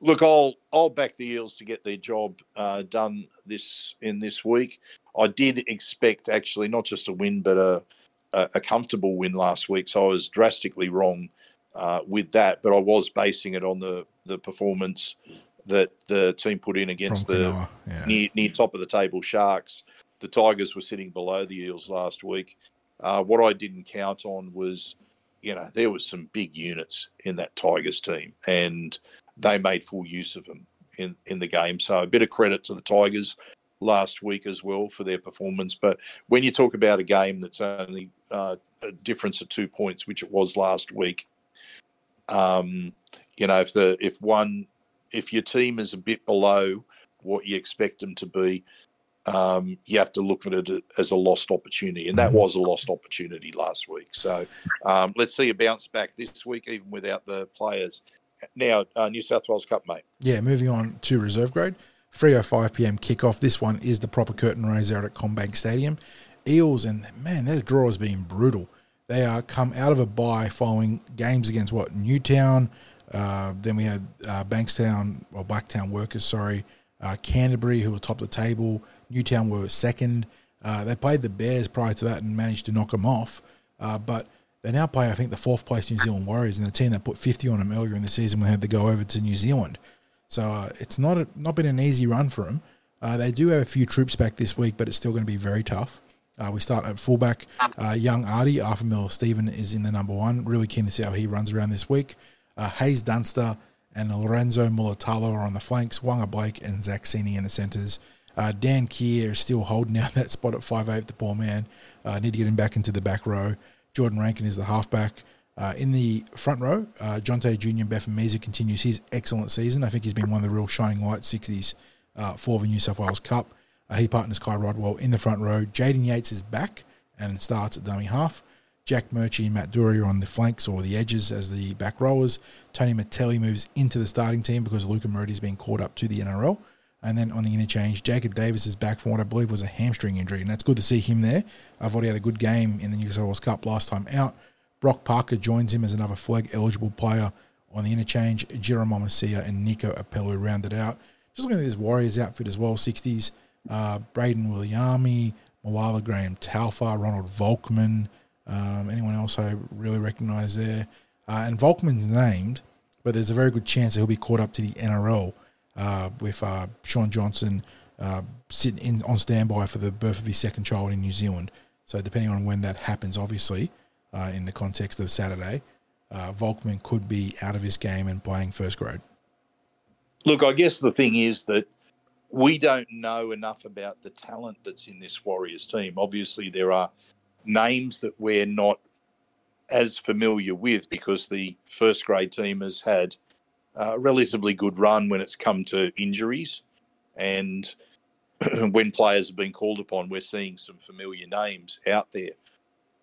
look, I'll I'll back the Eels to get their job uh, done this in this week. I did expect actually not just a win, but a a, comfortable win last week. So I was drastically wrong uh, with that, but I was basing it on the the performance that the team put in against From the yeah. near, near top of the table Sharks. The Tigers were sitting below the Eels last week. Uh, what I didn't count on was, you know, there was some big units in that Tigers team, and they made full use of them in, in the game. So a bit of credit to the Tigers last week as well for their performance. But when you talk about a game that's only uh, a difference of two points, which it was last week, um, you know, if the if one if your team is a bit below what you expect them to be, um, you have to look at it as a lost opportunity, and that was a lost opportunity last week. So um, let's see a bounce back this week, even without the players. Now, uh, New South Wales Cup, mate. Yeah, moving on to reserve grade. 3.05 p.m. kickoff. This one is the proper curtain raiser out at CommBank Stadium. Eels, and man, their draw has been brutal. They are come out of a bye following games against what? Newtown. Uh, then we had uh, Bankstown, or Blacktown Workers, sorry. Uh, Canterbury, who were top of the table. Newtown were second. Uh, they played the Bears prior to that and managed to knock them off. Uh, but they now play, I think, the fourth place New Zealand Warriors and the team that put 50 on them earlier in the season when they had to go over to New Zealand. So uh, it's not a, not been an easy run for them. Uh, they do have a few troops back this week, but it's still going to be very tough. Uh, we start at fullback. Uh, young Artie, Arthur Miller Stephen, is in the number one. Really keen to see how he runs around this week. Hayes Dunster and Lorenzo Mulatalo are on the flanks. Wanga Blake and Zach Sini in the centres. Uh, Dan Keir is still holding out that spot at 5'8", the poor man. Uh, need to get him back into the back row. Jordan Rankin is the halfback. Uh, in the front row, uh, Jonte Jr. and Meza continues his excellent season. I think he's been one of the real shining lights 60s uh, for the New South Wales Cup. Uh, he partners Kai Rodwell in the front row. Jaden Yates is back and starts at dummy half. Jack Murchie and Matt Doorey are on the flanks or the edges as the back rowers. Tony Mattelli moves into the starting team because Luca Murray's been called up to the NRL. And then on the interchange, Jacob Davis is back from what I believe was a hamstring injury, and that's good to see him there. I thought he had a good game in the New South Wales Cup last time out. Brock Parker joins him as another Flegg eligible player on the interchange. Jerome Masia and Nico Apello rounded out. Just looking at this Warriors outfit as well 60s. Uh, Braden Williami, Mawala Graham Talfa, Ronald Volkman. Um, anyone else I really recognise there? Uh, and Volkman's named, but there's a very good chance that he'll be caught up to the NRL uh, with uh, Shaun Johnson uh, sitting in on standby for the birth of his second child in New Zealand. So depending on when that happens, obviously, uh, in the context of Saturday, uh, Volkman could be out of his game and playing first grade. Look, I guess the thing is that we don't know enough about the talent that's in this Warriors team. Obviously, there are names that we're not as familiar with because the first grade team has had a relatively good run when it's come to injuries. And when players have been called upon, we're seeing some familiar names out there.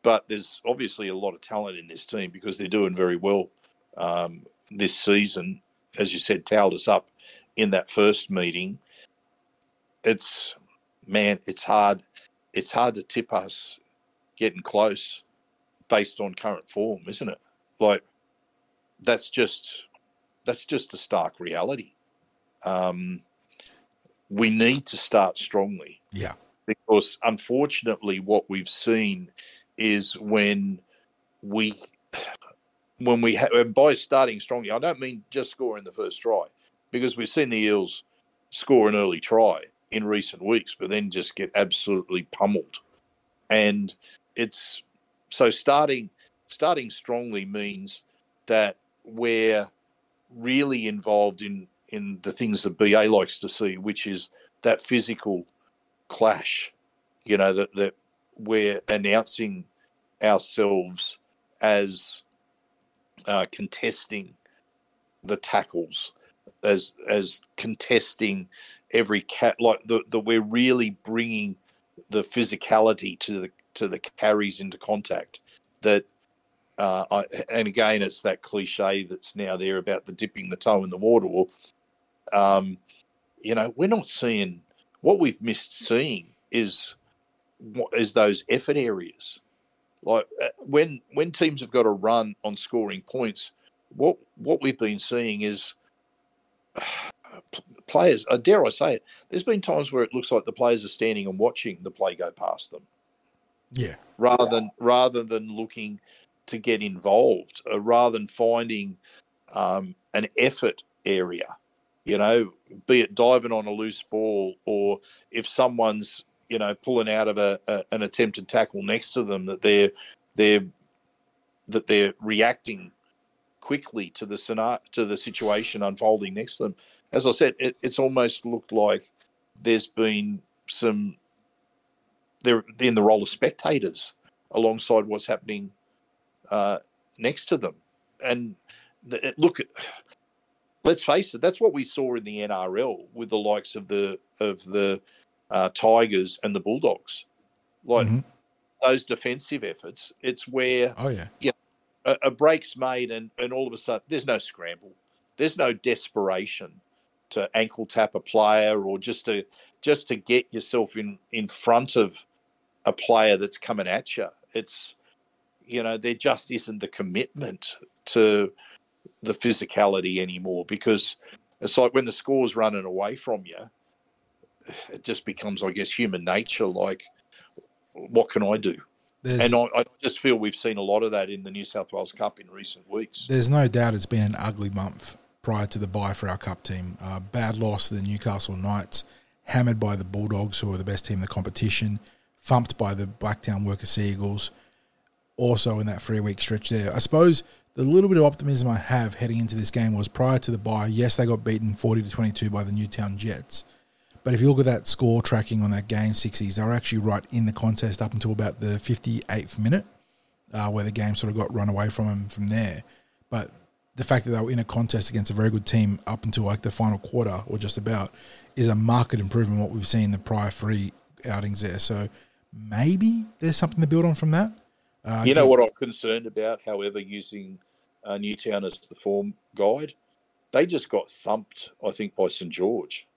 But there's obviously a lot of talent in this team because they're doing very well um, this season. As you said, towed us up in that first meeting. It's man, it's hard. It's hard to tip us getting close based on current form, isn't it? Like that's just that's just a stark reality. Um, we need to start strongly Yeah. because unfortunately, what we've seen is when we when we ha- by starting strongly, I don't mean just scoring the first try because we've seen the Eels score an early try in recent weeks, but then just get absolutely pummeled. And it's so starting starting strongly means that we're really involved in in the things that BA likes to see, which is that physical clash. You know that that we're announcing ourselves as uh, contesting the tackles as as contesting every cat like that. we're really bringing the physicality to the to the carries into contact that uh, I, and again it's that cliche that's now there about the dipping the toe in the water well um, you know we're not seeing what we've missed seeing is is those effort areas like uh, when when teams have got a run on scoring points what what we've been seeing is players, uh, dare I say it, there's been times where it looks like the players are standing and watching the play go past them. Yeah. Rather than rather than looking to get involved, uh, rather than finding um, an effort area, you know, be it diving on a loose ball or if someone's you know pulling out of a, a an attempted tackle next to them that they're they're that they're reacting quickly to the scenario, to the situation unfolding next to them. As I said, it, it's almost looked like there's been some they're in the role of spectators alongside what's happening uh, next to them. And the, look, let's face it, that's what we saw in the NRL with the likes of the of the uh, Tigers and the Bulldogs. Like mm-hmm. those defensive efforts, it's where oh yeah, yeah, a, a break's made and, and all of a sudden there's no scramble. There's no desperation to ankle tap a player or just to just to get yourself in in front of a player that's coming at you. It's you know there just isn't the commitment to the physicality anymore because it's like when the score's running away from you, it just becomes, I guess, human nature. Like, what can I do? There's, and I, I, just feel we've seen a lot of that in the New South Wales Cup in recent weeks. There's no doubt it's been an ugly month prior to the bye for our Cup team. Uh, bad loss to the Newcastle Knights, hammered by the Bulldogs, who are the best team in the competition, thumped by the Blacktown Worker Seagulls. Also in that three week stretch there. I suppose the little bit of optimism I have heading into this game was prior to the bye. Yes, they got beaten 40 to 22 by the Newtown Jets. But if you look at that score tracking on that game 60s, they were actually right in the contest up until about the 58th minute, uh, where the game sort of got run away from them from there. But the fact that they were in a contest against a very good team up until like the final quarter or just about is a market improvement what we've seen in the prior three outings there. So maybe there's something to build on from that. Uh, you know what I'm concerned about, however, using uh, Newtown as the form guide? They just got thumped, I think, by St George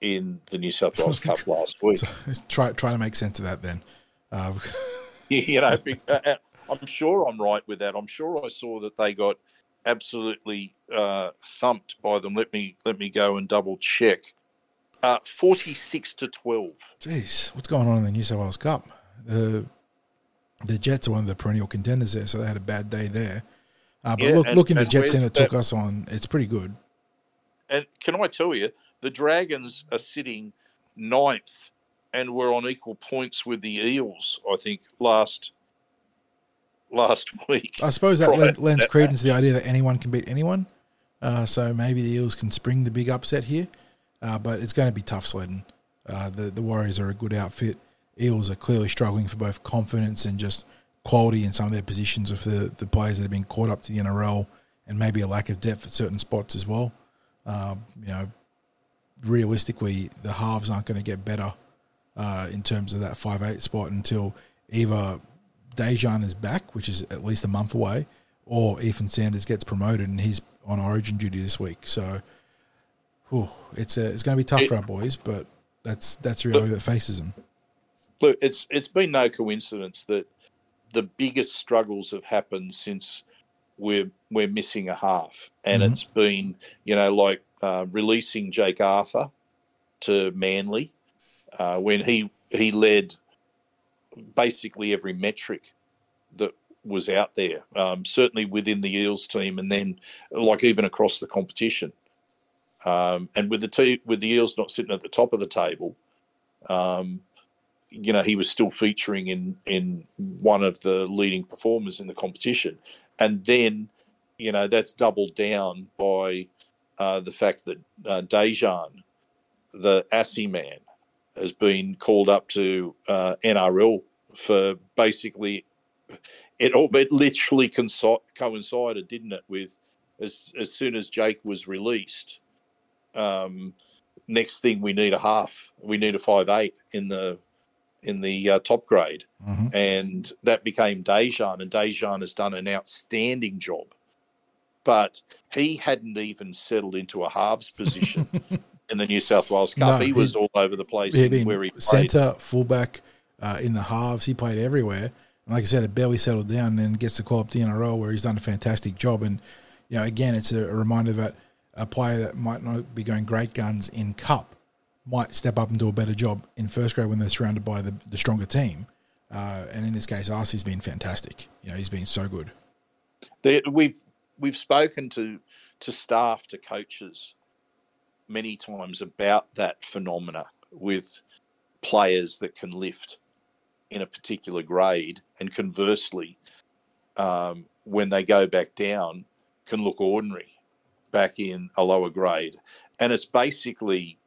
in the New South Wales Cup last week. So, try try to make sense of that then. Uh, you know, uh, I'm sure I'm right with that. I'm sure I saw that they got absolutely uh, thumped by them. Let me let me go and double check. Uh, 46 to 12. Jeez, what's going on in the New South Wales Cup? The the Jets are one of the perennial contenders there, so they had a bad day there. Uh, but yeah, look, and, looking the Jets team that took us on, it's pretty good. And can I tell you, the Dragons are sitting ninth and were on equal points with the Eels, I think, last last week. I suppose that lends credence to the idea that anyone can beat anyone. Uh, so maybe the Eels can spring the big upset here, uh, but it's going to be tough sledding. Uh, the the Warriors are a good outfit. Eels are clearly struggling for both confidence and just quality in some of their positions with the, the players that have been caught up to the NRL and maybe a lack of depth at certain spots as well. Uh, you know, realistically, the halves aren't going to get better uh, in terms of that five eight spot until either Daejarn is back, which is at least a month away, or Ethan Sanders gets promoted and he's on Origin duty this week. So, whew, it's a, it's going to be tough for our boys, but that's that's the reality that faces them. Look, it's it's been no coincidence that the biggest struggles have happened since we're we're missing a half, and mm-hmm. it's been you know like uh, releasing Jake Arthur to Manly uh, when he he led basically every metric that was out there, um, certainly within the Eels team, and then like even across the competition. Um, and with the t- with the Eels not sitting at the top of the table, um, you know he was still featuring in in one of the leading performers in the competition, and then you know that's doubled down by uh, the fact that uh, Daejarn, the Aussie man, has been called up to uh, NRL for basically it all it literally coincided, didn't it, with as as soon as Jake was released, um, next thing we need a half. We need a five eight in the in the uh, top grade, Mhm. and that became Daejarn, and Daejarn has done an outstanding job. But he hadn't even settled into a halves position in the New South Wales Cup. No, he was all over the place where he played. centre, fullback, uh, in the halves. He played everywhere. And like I said, it barely settled down. And then gets to call up the NRL where he's done a fantastic job. And you know, again, it's a, a reminder that a player that might not be going great guns in cup might step up and do a better job in first grade when they're surrounded by the, the stronger team. Uh, and in this case, Asi's been fantastic. You know, he's been so good. There, we've we've spoken to to staff to coaches many times about that phenomena with players that can lift in a particular grade, and conversely, um, when they go back down, can look ordinary back in a lower grade, and it's basically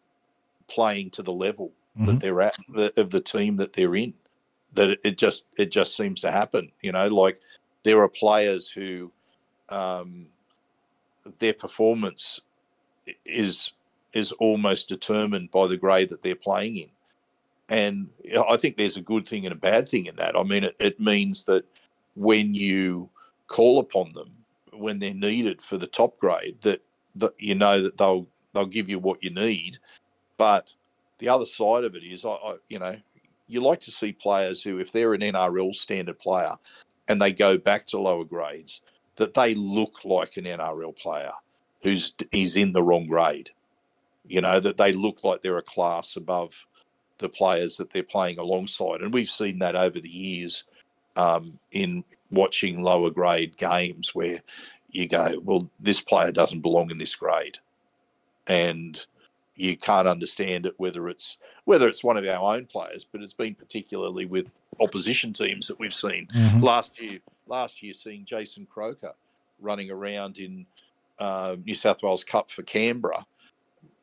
playing to the level that Mhm. they're at of the team that they're in. That it, it just it just seems to happen, you know. Like there are players who um, their performance is is almost determined by the grade that they're playing in. And I think there's a good thing and a bad thing in that. I mean, it, it means that when you call upon them when they're needed for the top grade, that that you know that they'll they'll give you what you need. But the other side of it is, I, I you know, you like to see players who, if they're an NRL standard player, and they go back to lower grades, that they look like an NRL player who's is in the wrong grade. You know that they look like they're a class above the players that they're playing alongside, and we've seen that over the years um, in watching lower grade games where you go, well, this player doesn't belong in this grade, and you can't understand it whether it's whether it's one of our own players, but it's been particularly with opposition teams that we've seen Mhm. last year. Last year, seeing Jason Croker running around in uh, New South Wales Cup for Canberra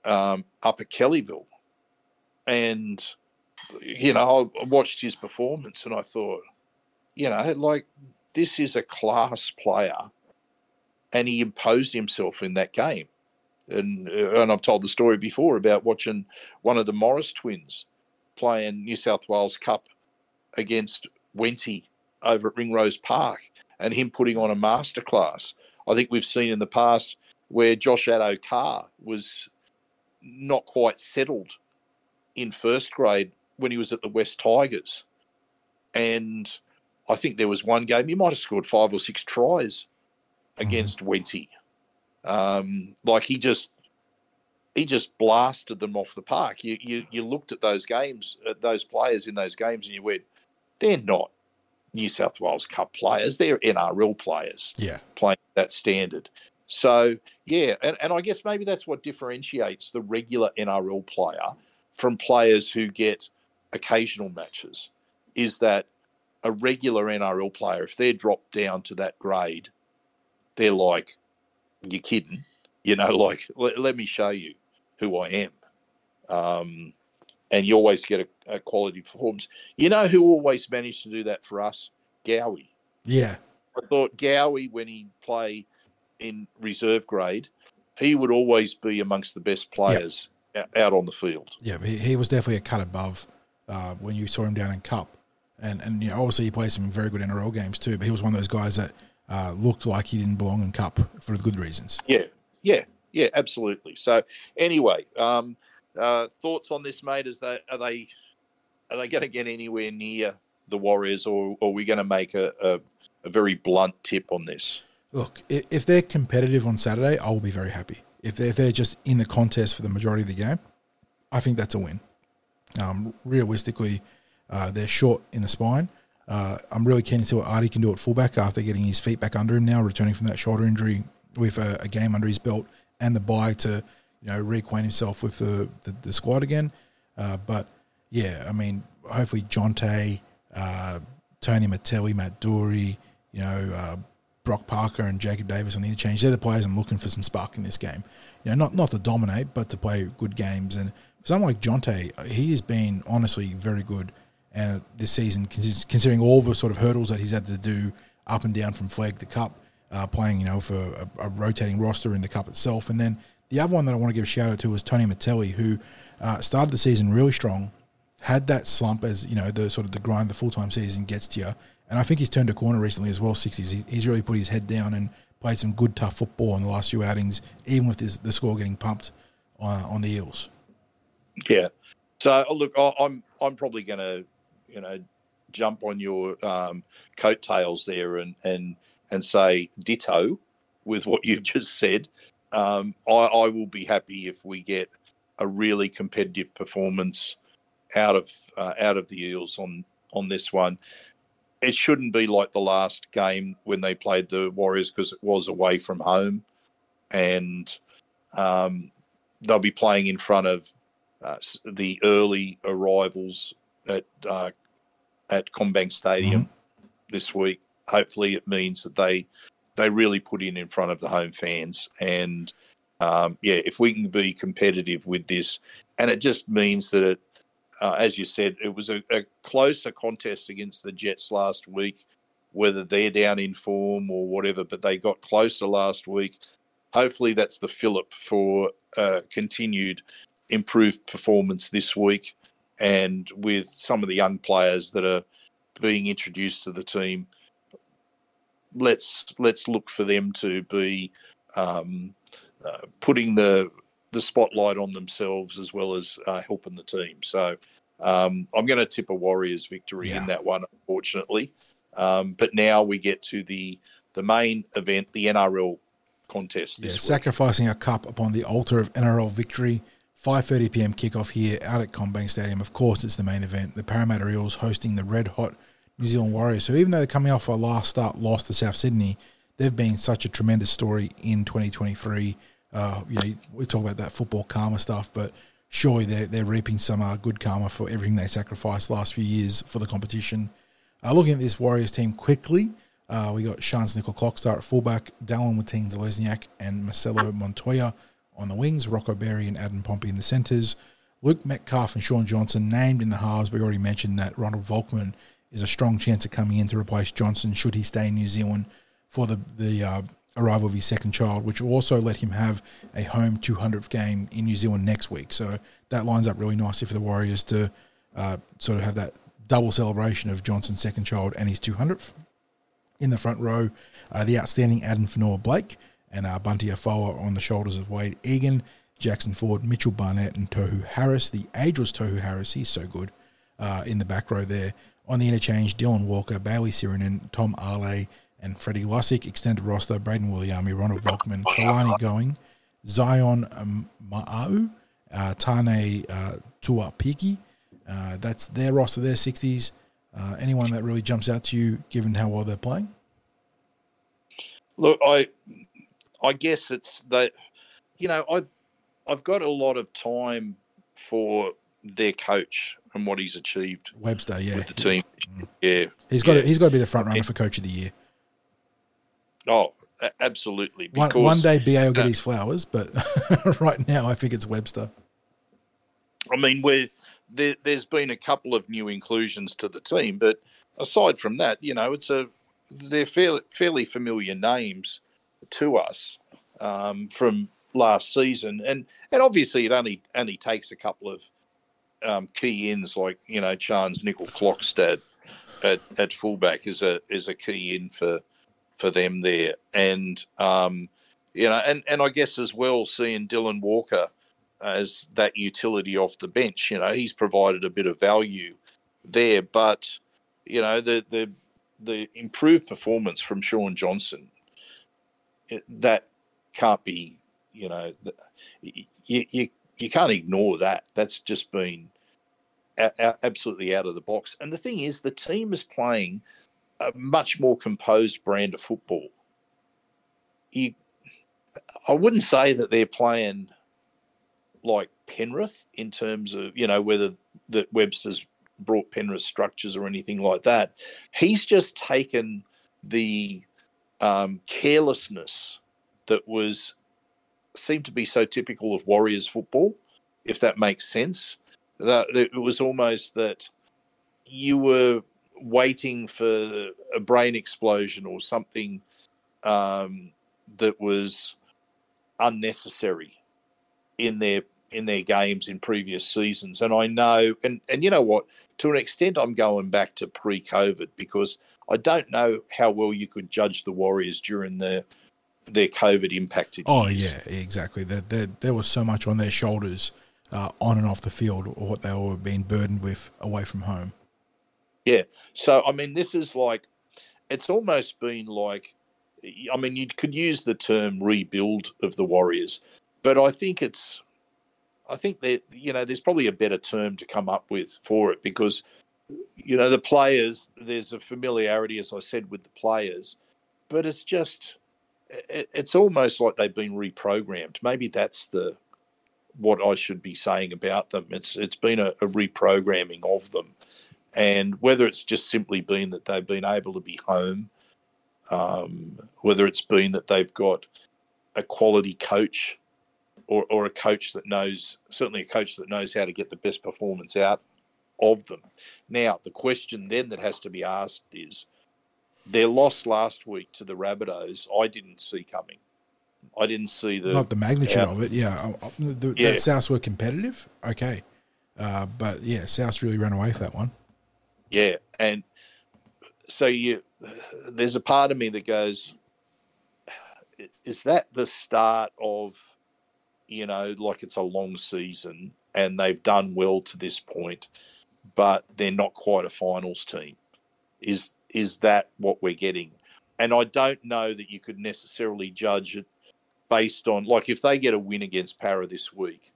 um, up at Kellyville, and you know I watched his performance and I thought, you know, like this is a class player, and he imposed himself in that game. And uh, and I've told the story before about watching one of the Morris twins playing New South Wales Cup against Wenty over at Ringrose Park and him putting on a masterclass. I think we've seen in the past where Josh Addo Carr was not quite settled in first grade when he was at the West Tigers. And I think there was one game he might have scored five or six tries against Wenty. Um, like he just he just blasted them off the park. You, you you looked at those games, at those players in those games, and you went, they're not New South Wales Cup players. They're NRL players Yeah. playing that standard. So yeah, and, and I guess maybe that's what differentiates the regular NRL player from players who get occasional matches, is that a regular NRL player, if they're dropped down to that grade, they're like, you're kidding, you know, like let, let me show you who I am. Um, and you always get a, a quality performance. You know who always managed to do that for us? Gowie. Yeah. I thought Gowie, when he play in reserve grade, he would always be amongst the best players out on the field. Yeah, he, he was definitely a cut above uh, when you saw him down in Cup, and and you know obviously he played some very good NRL games too. But he was one of those guys that uh, looked like he didn't belong in Cup for good reasons. Yeah, yeah, yeah, absolutely. So anyway, um, uh, thoughts on this, mate? Is they are they are they going to get anywhere near the Warriors, or, or are we going to make a, a, a very blunt tip on this? Look, if they're competitive on Saturday, I will be very happy. If they're, if they're just in the contest for the majority of the game, I think that's a win. Um, realistically, uh, they're short in the spine. Uh, I'm really keen to see what Artie can do at fullback after getting his feet back under him now, returning from that shoulder injury with a, a game under his belt and the bye to you know reacquaint himself with the, the, the squad again. Uh, but yeah, I mean, hopefully Jonte, uh, Tony Mattelli, Matt Doorey, you know, uh, Brock Parker and Jacob Davis on the interchange. They're the players I'm looking for some spark in this game. You know, not not to dominate, but to play good games. And someone like Jonte, he has been honestly very good. And this season, considering all the sort of hurdles that he's had to do up and down from Flegg to cup, uh, playing, you know, for a, a, rotating roster in the cup itself. And then the other one that I want to give a shout out to was Tony Mattelli, who uh, started the season really strong, had that slump as you know the sort of the grind the full time season gets to you, and I think he's turned a corner recently as well. Sixties, he, he's really put his head down and played some good tough football in the last few outings, even with the score getting pumped on, on the Eels. Yeah. So look, I'm I'm probably going to you know jump on your um, coattails there and and and say ditto with what you've just said. Um, I, I will be happy if we get a really competitive performance out of uh, out of the Eels on on this one. It shouldn't be like the last game when they played the Warriors because it was away from home, and um, they'll be playing in front of uh, the early arrivals at uh, at CommBank Stadium mm-hmm. this week. Hopefully, it means that they they really put in in front of the home fans, and um, yeah, if we can be competitive with this, and it just means that it, uh, as you said, it was a, a closer contest against the Jets last week. Whether they're down in form or whatever, but they got closer last week. Hopefully, that's the fillip for uh, continued improved performance this week and with some of the young players that are being introduced to the team, let's let's look for them to be um, uh, putting the the spotlight on themselves as well as uh, helping the team. So um, I'm going to tip a Warriors victory yeah. in that one, unfortunately. Um, but now we get to the the main event, the NRL contest. yeah, sacrificing a cup upon the altar of NRL victory 5:30 p.m. kickoff here out at CommBank Stadium. Of course, it's the main event. The Parramatta Eels hosting the red hot New Zealand Warriors. So even though they're coming off a last start loss to South Sydney, they've been such a tremendous story in 2023. Uh, you know, we talk about that football karma stuff, but surely they're, they're reaping some uh, good karma for everything they sacrificed last few years for the competition. Uh, looking at this Warriors team quickly, uh, we got Charnze Nicoll-Klokstad at fullback, Dallin Watene-Zelezniak and Marcelo Montoya on the wings, Rocco Berry and Adam Pompey in the centres. Luke Metcalf and Shaun Johnson named in the halves. We already mentioned that Ronald Volkman is a strong chance of coming in to replace Johnson should he stay in New Zealand for the the uh, arrival of his second child, which will also let him have a home 200th game in New Zealand next week. So that lines up really nicely for the Warriors to uh, sort of have that double celebration of Johnson's second child and his 200th. In the front row, uh, the outstanding Addin Fonua-Blake and uh, Bunty Afoa on the shoulders of Wade Egan, Jackson Ford, Mitchell Barnett, and Tohu Harris. The ageless Tohu Harris, he's so good uh, in the back row there. On the interchange, Dylan Walker, Bayley Sironen, Tom Ale, and Freddie Lussick. Extended roster, Brayden Williami, Ronald Volkman, Kalani Going, Zion um, Ma'au, uh, Tane uh, Tuapiki. Uh, that's their roster, their 60s. Uh, anyone that really jumps out to you, given how well they're playing? Look, I I guess it's that you know I I've got a lot of time for their coach and what he's achieved. Webster, yeah, with the team, mm. yeah, he's got yeah. to, he's got to be the front runner for coach of the year. Oh, absolutely. Because, one, one day, BA will get uh, his flowers, but right now, I think it's Webster. I mean, we there, has been a couple of new inclusions to the team, but aside from that, you know, it's a they're fairly, fairly familiar names to us um, from last season, and and obviously it only only takes a couple of um, key ins like you know Charnze Nicoll-Klokstad at, at fullback is a is a key in for for them there, and um, you know, and and I guess as well seeing Dylan Walker as that utility off the bench, you know, he's provided a bit of value there, but you know the the the improved performance from Shaun Johnson that can't be, you know, you, you, you can't ignore that. That's just been a, a, absolutely out of the box. And the thing is, the team is playing a much more composed brand of football. You, I wouldn't say that they're playing like Penrith in terms of, you know, whether that Webster's brought Penrith structures or anything like that. He's just taken the um, carelessness that was seemed to be so typical of Warriors football, if that makes sense. That it was almost that you were waiting for a brain explosion or something um, that was unnecessary in their in their games in previous seasons. And I know, and and you know what, to an extent, I'm going back to pre-COVID because I don't know how well you could judge the Warriors during the their COVID impacted. Oh years. yeah, exactly. There, there, there was so much on their shoulders, uh, on and off the field, or what they were being burdened with away from home. Yeah. So I mean, this is like, it's almost been like, I mean, you could use the term rebuild of the Warriors, but I think it's, I think that you know, there's probably a better term to come up with for it because, you know, the players, there's a familiarity, as I said, with the players, but it's just, it, it's almost like they've been reprogrammed. Maybe that's the what I should be saying about them. It's it's been a, a reprogramming of them and whether it's just simply been that they've been able to be home, um, whether it's been that they've got a quality coach or, or a coach that knows, certainly a coach that knows how to get the best performance out of them. Now, the question then that has to be asked is their loss last week to the Rabbitohs, I didn't see coming. I didn't see the Not the magnitude of it, yeah. Uh, uh, The, Yeah. That Souths were competitive, okay, uh, but yeah, Souths really ran away with that one. Yeah, and so you, there's a part of me that goes, is that the start of, you know, like it's a long season and they've done well to this point, but they're not quite a finals team. Is is that what we're getting? And I don't know that you could necessarily judge it based on like if they get a win against Parra this week.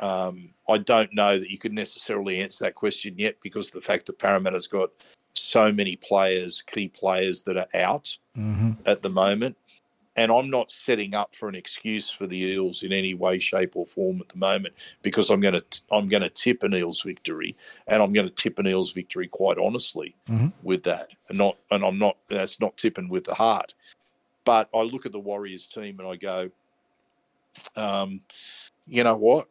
Um, I don't know that you could necessarily answer that question yet because of the fact that Parramatta's got so many players, key players that are out hmm at the moment. And I'm not setting up for an excuse for the Eels in any way, shape, or form at the moment because I'm going to I'm going to tip an Eels victory, and I'm going to tip an Eels victory quite honestly Mhm. with that, and not and I'm not that's not tipping with the heart. But I look at the Warriors team and I go, um, you know what?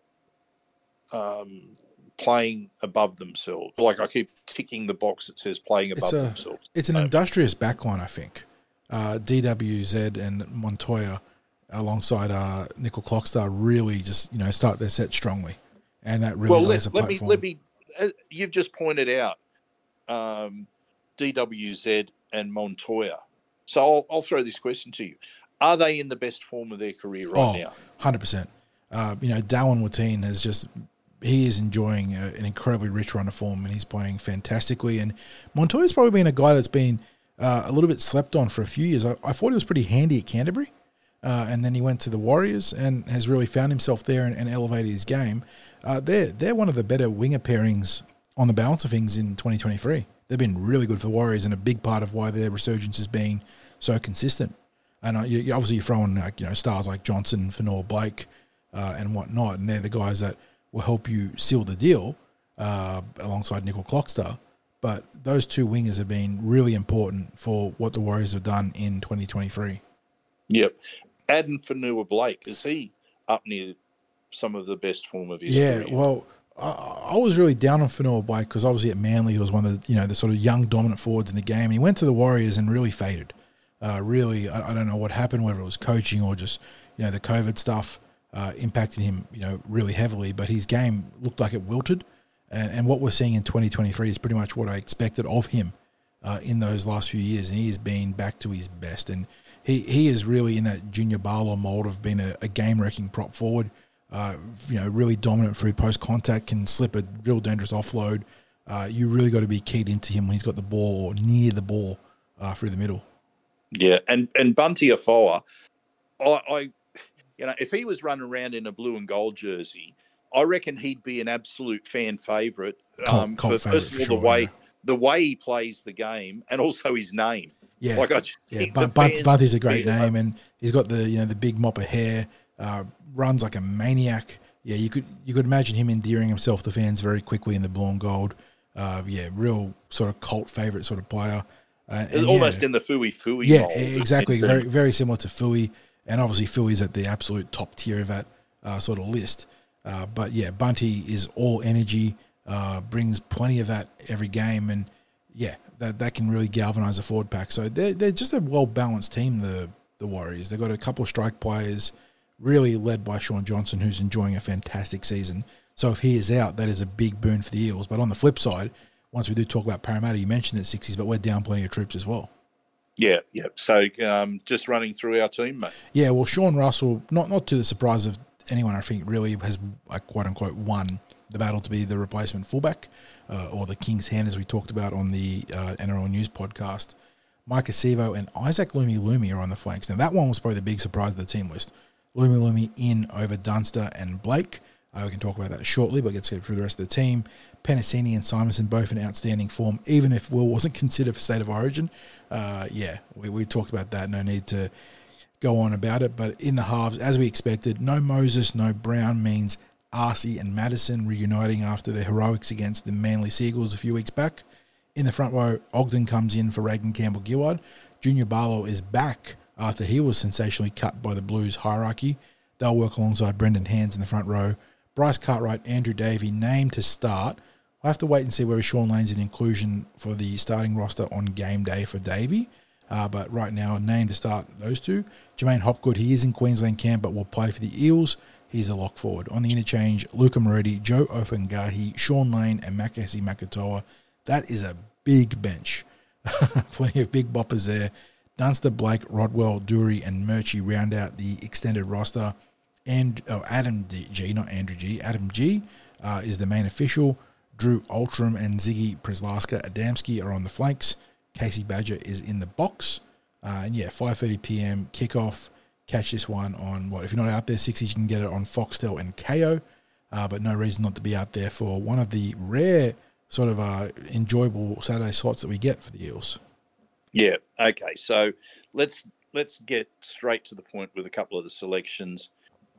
Um, playing above themselves. Like I keep ticking the box that says playing It's above a- themselves. It's an Um, industrious backline, I think. Uh, DWZ and Montoya, alongside uh, Nicoll-Klokstad, really just you know start their set strongly, and that really well, let, a let me let me. Uh, you've just pointed out um, DWZ and Montoya. So I'll, I'll throw this question to you: Are they in the best form of their career right Oh, now? Hundred percent. Uh, you know, Dallin Watene has just he is enjoying a, an incredibly rich run of form, and he's playing fantastically. And Montoya's probably been a guy that's been uh, a little bit slept on for a few years. I, I thought he was pretty handy at Canterbury, uh, and then he went to the Warriors and has really found himself there and, and elevated his game. Uh, they're they're one of the better winger pairings on the balance of things in 2023. They've been really good for the Warriors, and a big part of why their resurgence has been so consistent. And uh, you, obviously, you throw in like, you know stars like Johnson, Fonua-Blake, uh, and whatnot, and they're the guys that will help you seal the deal uh, alongside Nicoll-Klokstad. But those two wingers have been really important for what the Warriors have done in 2023. Yep. Addin Fonua-Blake is he up near some of the best form of his Yeah, career? well, I, I was really down on Fonua-Blake because obviously at Manly he was one of the you know the sort of young dominant forwards in the game. And he went to the Warriors and really faded. Uh, really, I, I don't know what happened, whether it was coaching or just you know the COVID stuff uh, impacted him you know really heavily. But his game looked like it wilted, and, and what we're seeing in 2023 is pretty much what I expected of him uh, in those last few years, and he has been back to his best. And he, he is really in that Junior Paulo mold of being a, a game wrecking prop forward. Uh, you know, really dominant through post contact, can slip a real dangerous offload. Uh, you really got to be keyed into him when he's got the ball or near the ball uh, through the middle. Yeah, and and Bunty Afoa, I, I, you know, if he was running around in a blue and gold jersey, I reckon he'd be an absolute fan favourite. Um, for first of all, favourite for the way yeah. the way he plays the game, and also his name. Yeah, Like I just yeah. the Bun- a great yeah, name, and he's got the you know the big mop of hair. Uh, runs like a maniac. Yeah, you could you could imagine him endearing himself to fans very quickly in the blue and gold. Uh, yeah, real sort of cult favorite sort of player. Uh, and almost yeah, in the Fuifui. yeah, mold exactly. Very very similar to Fui, and obviously Fui is at the absolute top tier of that uh, sort of list. Uh, but yeah, Bunty is all energy, uh, brings plenty of that every game, and yeah, that that can really galvanise a forward pack. So they're they're just a well balanced team. The the Warriors. They've got a couple of strike players, really led by Shaun Johnson, who's enjoying a fantastic season. So if he is out, that is a big boon for the Eels. But on the flip side, once we do talk about Parramatta, you mentioned the 60s, but we're down plenty of troops as well. Yeah, yeah. So um, just running through our team, mate. Yeah, well, Sean Russell, not not to the surprise of anyone, I think, really has like, quote unquote won the battle to be the replacement fullback uh, or the King's Hand, as we talked about on the uh, NRL News podcast. Maika Sivo and Isaac Lumelume are on the flanks. Now, that one was probably the big surprise of the team list. Lumelume in over Dunster and Blake. Uh, we can talk about that shortly, but let's get through the rest of the team. Penisini and Simonsson both in outstanding form, even if Will wasn't considered for state of origin. Uh, yeah, we, we talked about that. No need to go on about it. But in the halves, as we expected, no Moses, no Brown means Asi and Matterson reuniting after their heroics against the Manly Seagulls a few weeks back. In the front row, Ogden comes in for Reagan Campbell Gillard. Junior Paulo is back after he was sensationally cut by the Blues hierarchy. They'll work alongside Brendan Hands in the front row. Bryce Cartwright, Andrew Davey named to start. I'll have to wait and see whether Shaun Lane's an inclusion for the starting roster on game day for Davey. Uh, but right now, a name to start those two. J'maine Hopgood, he is in Queensland camp but will play for the Eels. He's a lock forward. On the interchange, Luca Moretti, Joe Ofahengaue, Shaun Lane, and Makasi Makatoa. That is a big bench. Plenty of big boppers there. Dunster, Blake, Rodwell, Doorey, and Murchie round out the extended roster. And oh, Adam G, not Andrew G. Adam G uh, is the main official. Drew Oultram and Ziggy Przeklasa-Adamski are on the flanks. Casey Badger is in the box. Uh, and yeah, 5.30 p.m. kickoff. Catch this one on what? If you're not out there, 60s, you can get it on Foxtel and Kayo. Uh, but no reason not to be out there for one of the rare sort of uh, enjoyable Saturday slots that we get for the Eels. Yeah. Okay. So let's let's get straight to the point with a couple of the selections.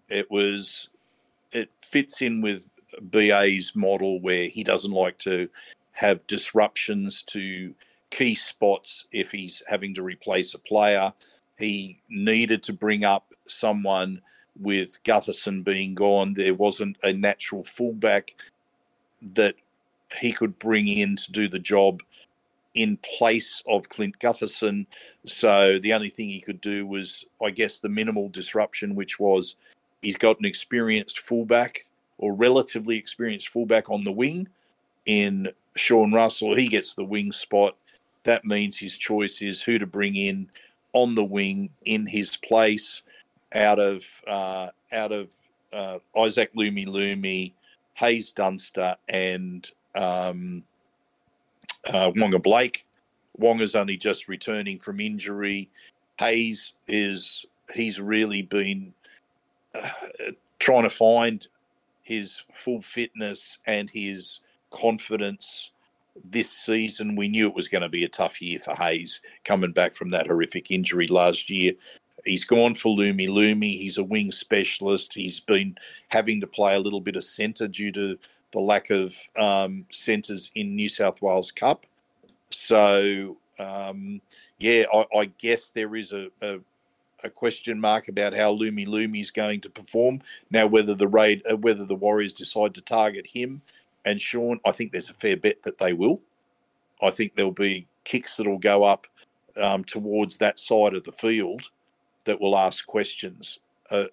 It was it fits in with BA's model where he doesn't like to have disruptions to key spots if he's having to replace a player. He needed to bring up someone with Gutherson being gone. There wasn't a natural fullback that he could bring in to do the job in place of Clint Gutherson. So the only thing he could do was, I guess, the minimal disruption, which was he's got an experienced fullback or relatively experienced fullback on the wing in Sean Russell. He gets the wing spot. That means his choice is who to bring in on the wing in his place out of uh, out of uh, Isaac Lumi Lumi, Haze Dunster, and um, uh, Waqa Blake. Waqa's only just returning from injury. Haze is he's really been uh, trying to find his full fitness and his confidence this season. We knew it was going to be a tough year for Haze coming back from that horrific injury last year. He's gone for Lumelume. He's a wing specialist. He's been having to play a little bit of centre due to the lack of um, centres in New South Wales Cup. So, um, yeah, I, I, guess there is a, a, a, question mark about how Lumelume is going to perform now. Whether the raid, uh, whether the Warriors decide to target him and Sean, I think there's a fair bet that they will. I think there'll be kicks that'll go up um, towards that side of the field that will ask questions uh,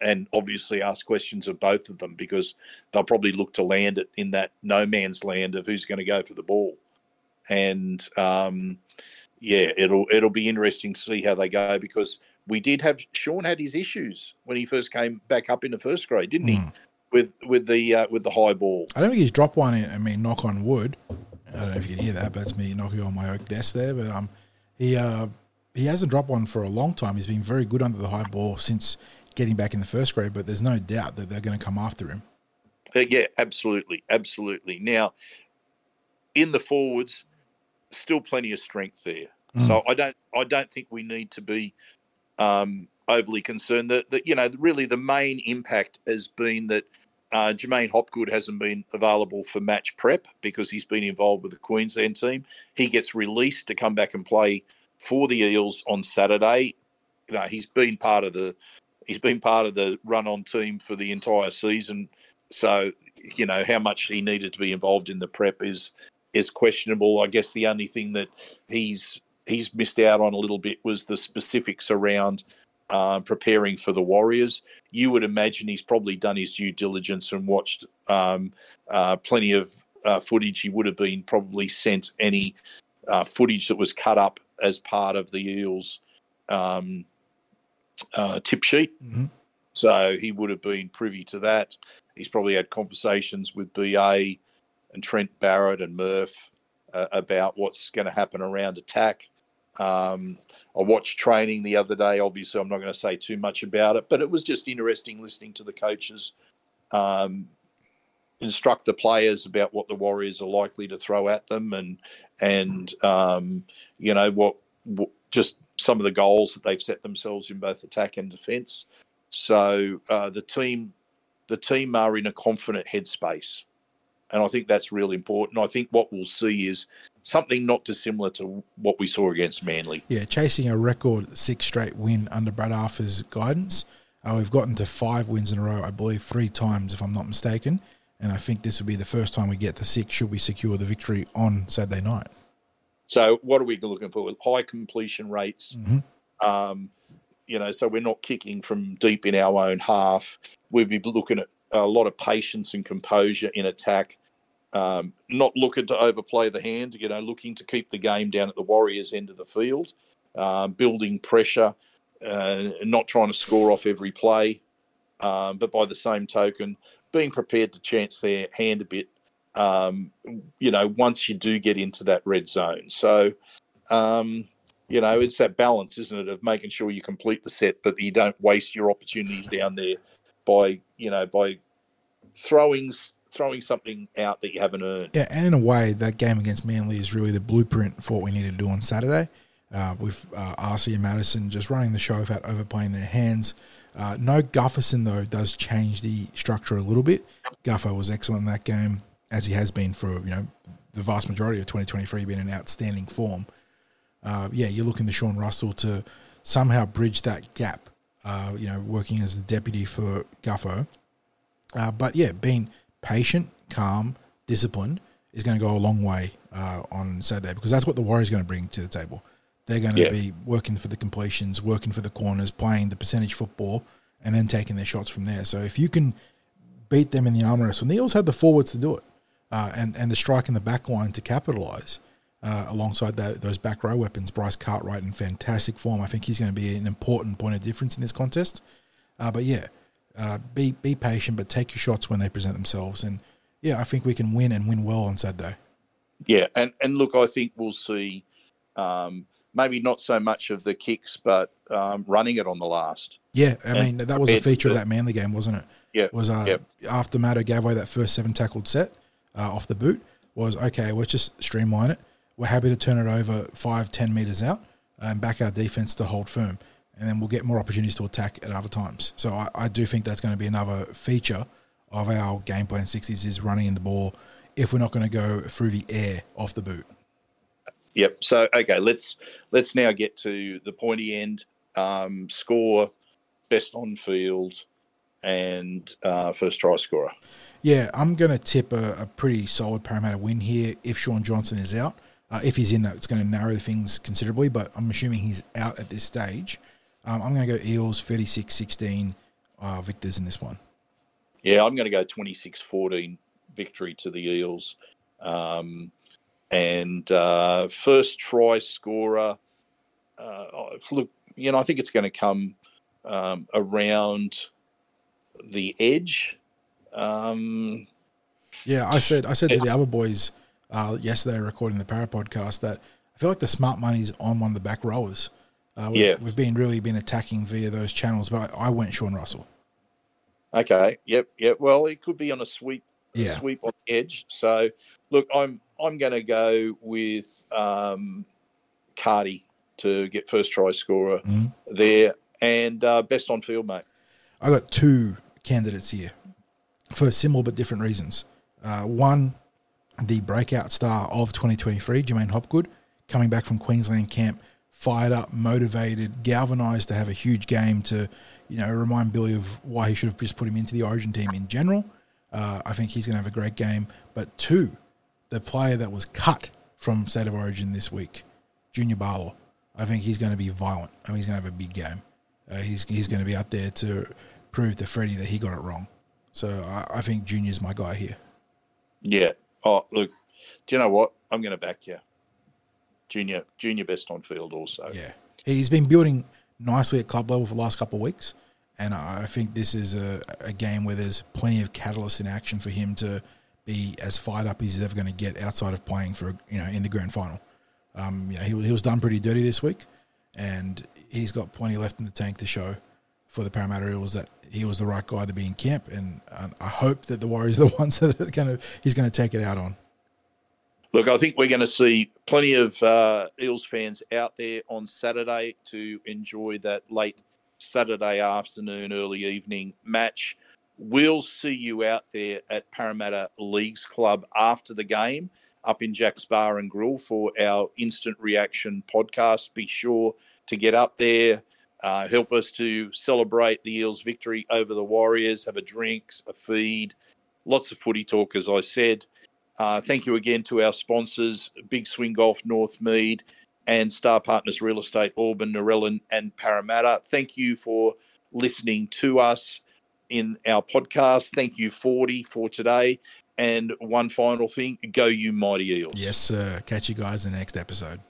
and obviously ask questions of both of them because they'll probably look to land it in that no man's land of who's going to go for the ball. And um, yeah, it'll it'll be interesting to see how they go because we did have Sean had his issues when he first came back up in the first grade, didn't he? Mm. With with the uh, with the high ball. I don't think he's dropped one. In, I mean, knock on wood. I don't know if you can hear that, but it's me knocking on my oak desk there. But um, he uh, he hasn't dropped one for a long time. He's been very good under the high ball since getting back in the first grade, but there's no doubt that they're going to come after him. Uh, yeah, absolutely, absolutely. Now, in the forwards, still plenty of strength there. Mm. So I don't, I don't think we need to be um, overly concerned. That, that you know, really the main impact has been that uh, J'maine Hopgood hasn't been available for match prep because he's been involved with the Queensland team. He gets released to come back and play for the Eels on Saturday. You know, he's been part of the he's been part of the run on team for the entire season. So, you know, how much he needed to be involved in the prep is is questionable. I guess the only thing that he's he's missed out on a little bit was the specifics around uh, preparing for the Warriors. You would imagine he's probably done his due diligence and watched um, uh, plenty of uh, footage. He would have been probably sent any uh, footage that was cut up as part of the Eels um, uh, tip sheet. Mhm. So he would have been privy to that. He's probably had conversations with BA and Trent Barrett and Murph uh, about what's going to happen around attack. Um, I watched training the other day. Obviously, I'm not going to say too much about it, but it was just interesting listening to the coaches um, instruct the players about what the Warriors are likely to throw at them, and and um, you know what, what just some of the goals that they've set themselves in both attack and defence. So uh, the team, the team are in a confident headspace, and I think that's really important. I think what we'll see is something not dissimilar to what we saw against Manly. Yeah, chasing a record six straight win under Brad Arthur's guidance. Uh, we've gotten to five wins in a row, I believe, three times, if I'm not mistaken. And I think this will be the first time we get to six should we secure the victory on Saturday night. So what are we looking for? High completion rates. Mhm. Um, you know, so we're not kicking from deep in our own half. We'll be looking at a lot of patience and composure in attack. Um, not looking to overplay the hand. You know, looking to keep the game down at the Warriors' end of the field, uh, building pressure, uh, not trying to score off every play, um, but by the same token, being prepared to chance their hand a bit um, you know, once you do get into that red zone. So, um, you know, it's that balance, isn't it, of making sure you complete the set, but you don't waste your opportunities down there by, you know, by throwing throwing something out that you haven't earned. Yeah, and in a way, that game against Manly is really the blueprint for what we need to do on Saturday. Uh, with uh, Asi and Matterson just running the show without overplaying their hands. Uh, no Gutherson, though, does change the structure a little bit. Guffer was excellent in that game, as he has been for you know the vast majority of 2023, been in outstanding form. Uh, yeah, you're looking to Sean Russell to somehow bridge that gap, uh, you know, working as the deputy for Guffo. Uh, but yeah, being patient, calm, disciplined is going to go a long way uh, on Saturday because that's what the Warriors are going to bring to the table. They're going to Yeah. be working for the completions, working for the corners, playing the percentage football, and then taking their shots from there. So if you can beat them in the arm wrestle, and the Eels had the forwards to do it, uh, and and the strike in the back line to capitalise. Uh, alongside that, those back row weapons, Bryce Cartwright in fantastic form. I think he's going to be an important point of difference in this contest. Uh, but yeah, uh, be be patient, but take your shots when they present themselves. And yeah, I think we can win and win well on Saturday. Yeah, and and look, I think we'll see um, maybe not so much of the kicks, but um, running it on the last. Yeah, I And mean that was a to feature of that Manly game, wasn't it? Yeah, Was uh, Yep. after Matto gave away that first seven tackled set uh, off the boot was okay. Let's just streamline it. We're happy to turn it over five, ten meters out and back our defense to hold firm, and then we'll get more opportunities to attack at other times. So I, I do think that's going to be another feature of our game plan. Sixties is running in the ball if we're not going to go through the air off the boot. Yep. So okay, let's let's now get to the pointy end. Um, score, best on field, and uh, first try scorer. Yeah, I'm going to tip a, a pretty solid Parramatta win here if Shaun Johnson is out. Uh, if he's in, that it's going to narrow things considerably, but I'm assuming he's out at this stage. Um, I'm going to go Eels 36 16 uh, victors in this one. Yeah, I'm going to go 26-14 victory to the Eels. Um, and uh, first try scorer. Uh, look, you know, I think it's going to come um, around the edge. Um, Yeah, I said I said to the other boys uh, yesterday recording the Parra podcast that I feel like the smart money's on one of the back rowers. Uh, we've, Yeah. we've been really been attacking via those channels, but I, I went Sean Russell. Okay. Yep. Yep. Well, it could be on a sweep. a Sweep on the edge. So, look, I'm I'm going to go with um, Cardi to get first try scorer Mhm. there, and uh, best on field, mate. I got two candidates here for similar but different reasons. Uh, one, the breakout star of 2023, J'maine Hopgood, coming back from Queensland camp, fired up, motivated, galvanised to have a huge game to, you know, remind Billy of why he should have just put him into the Origin team in general. Uh, I think he's going to have a great game. But two, the player that was cut from State of Origin this week, Junior Paulo. I think he's going to be violent. I mean, he's going to have a big game. Uh, he's he's going to be out there to prove to Freddie that he got it wrong. So I, I think Junior's my guy here. Yeah. Oh, look. Do you know what? I'm going to back you. Junior, junior best on field also. Yeah, he's been building nicely at club level for the last couple of weeks, and I think this is a, a game where there's plenty of catalyst in action for him to be as fired up as he's ever going to get outside of playing for you know in the grand final. Um, you know, he, he was done pretty dirty this week, and he's got plenty left in the tank to show for the Parramatta Eels that he was the right guy to be in camp, and I hope that the Warriors are the ones that are going to he's going to take it out on. Look, I think we're going to see plenty of uh, Eels fans out there on Saturday to enjoy that late Saturday afternoon, early evening match. We'll see you out there at Parramatta Leagues Club after the game up in Jack's Bar and Grill for our instant reaction podcast. Be sure to get up there, uh, help us to celebrate the Eels' victory over the Warriors, have a drink, a feed, lots of footy talk, as I said. Uh, thank you again to our sponsors, Big Swing Golf Northmead and Star Partners Real Estate Auburn, Narellan and Parramatta. Thank you for listening to us in our podcast. Thank you, 40, for today. And one final thing go, you mighty eels. Yes, sir. Catch you guys in the next episode.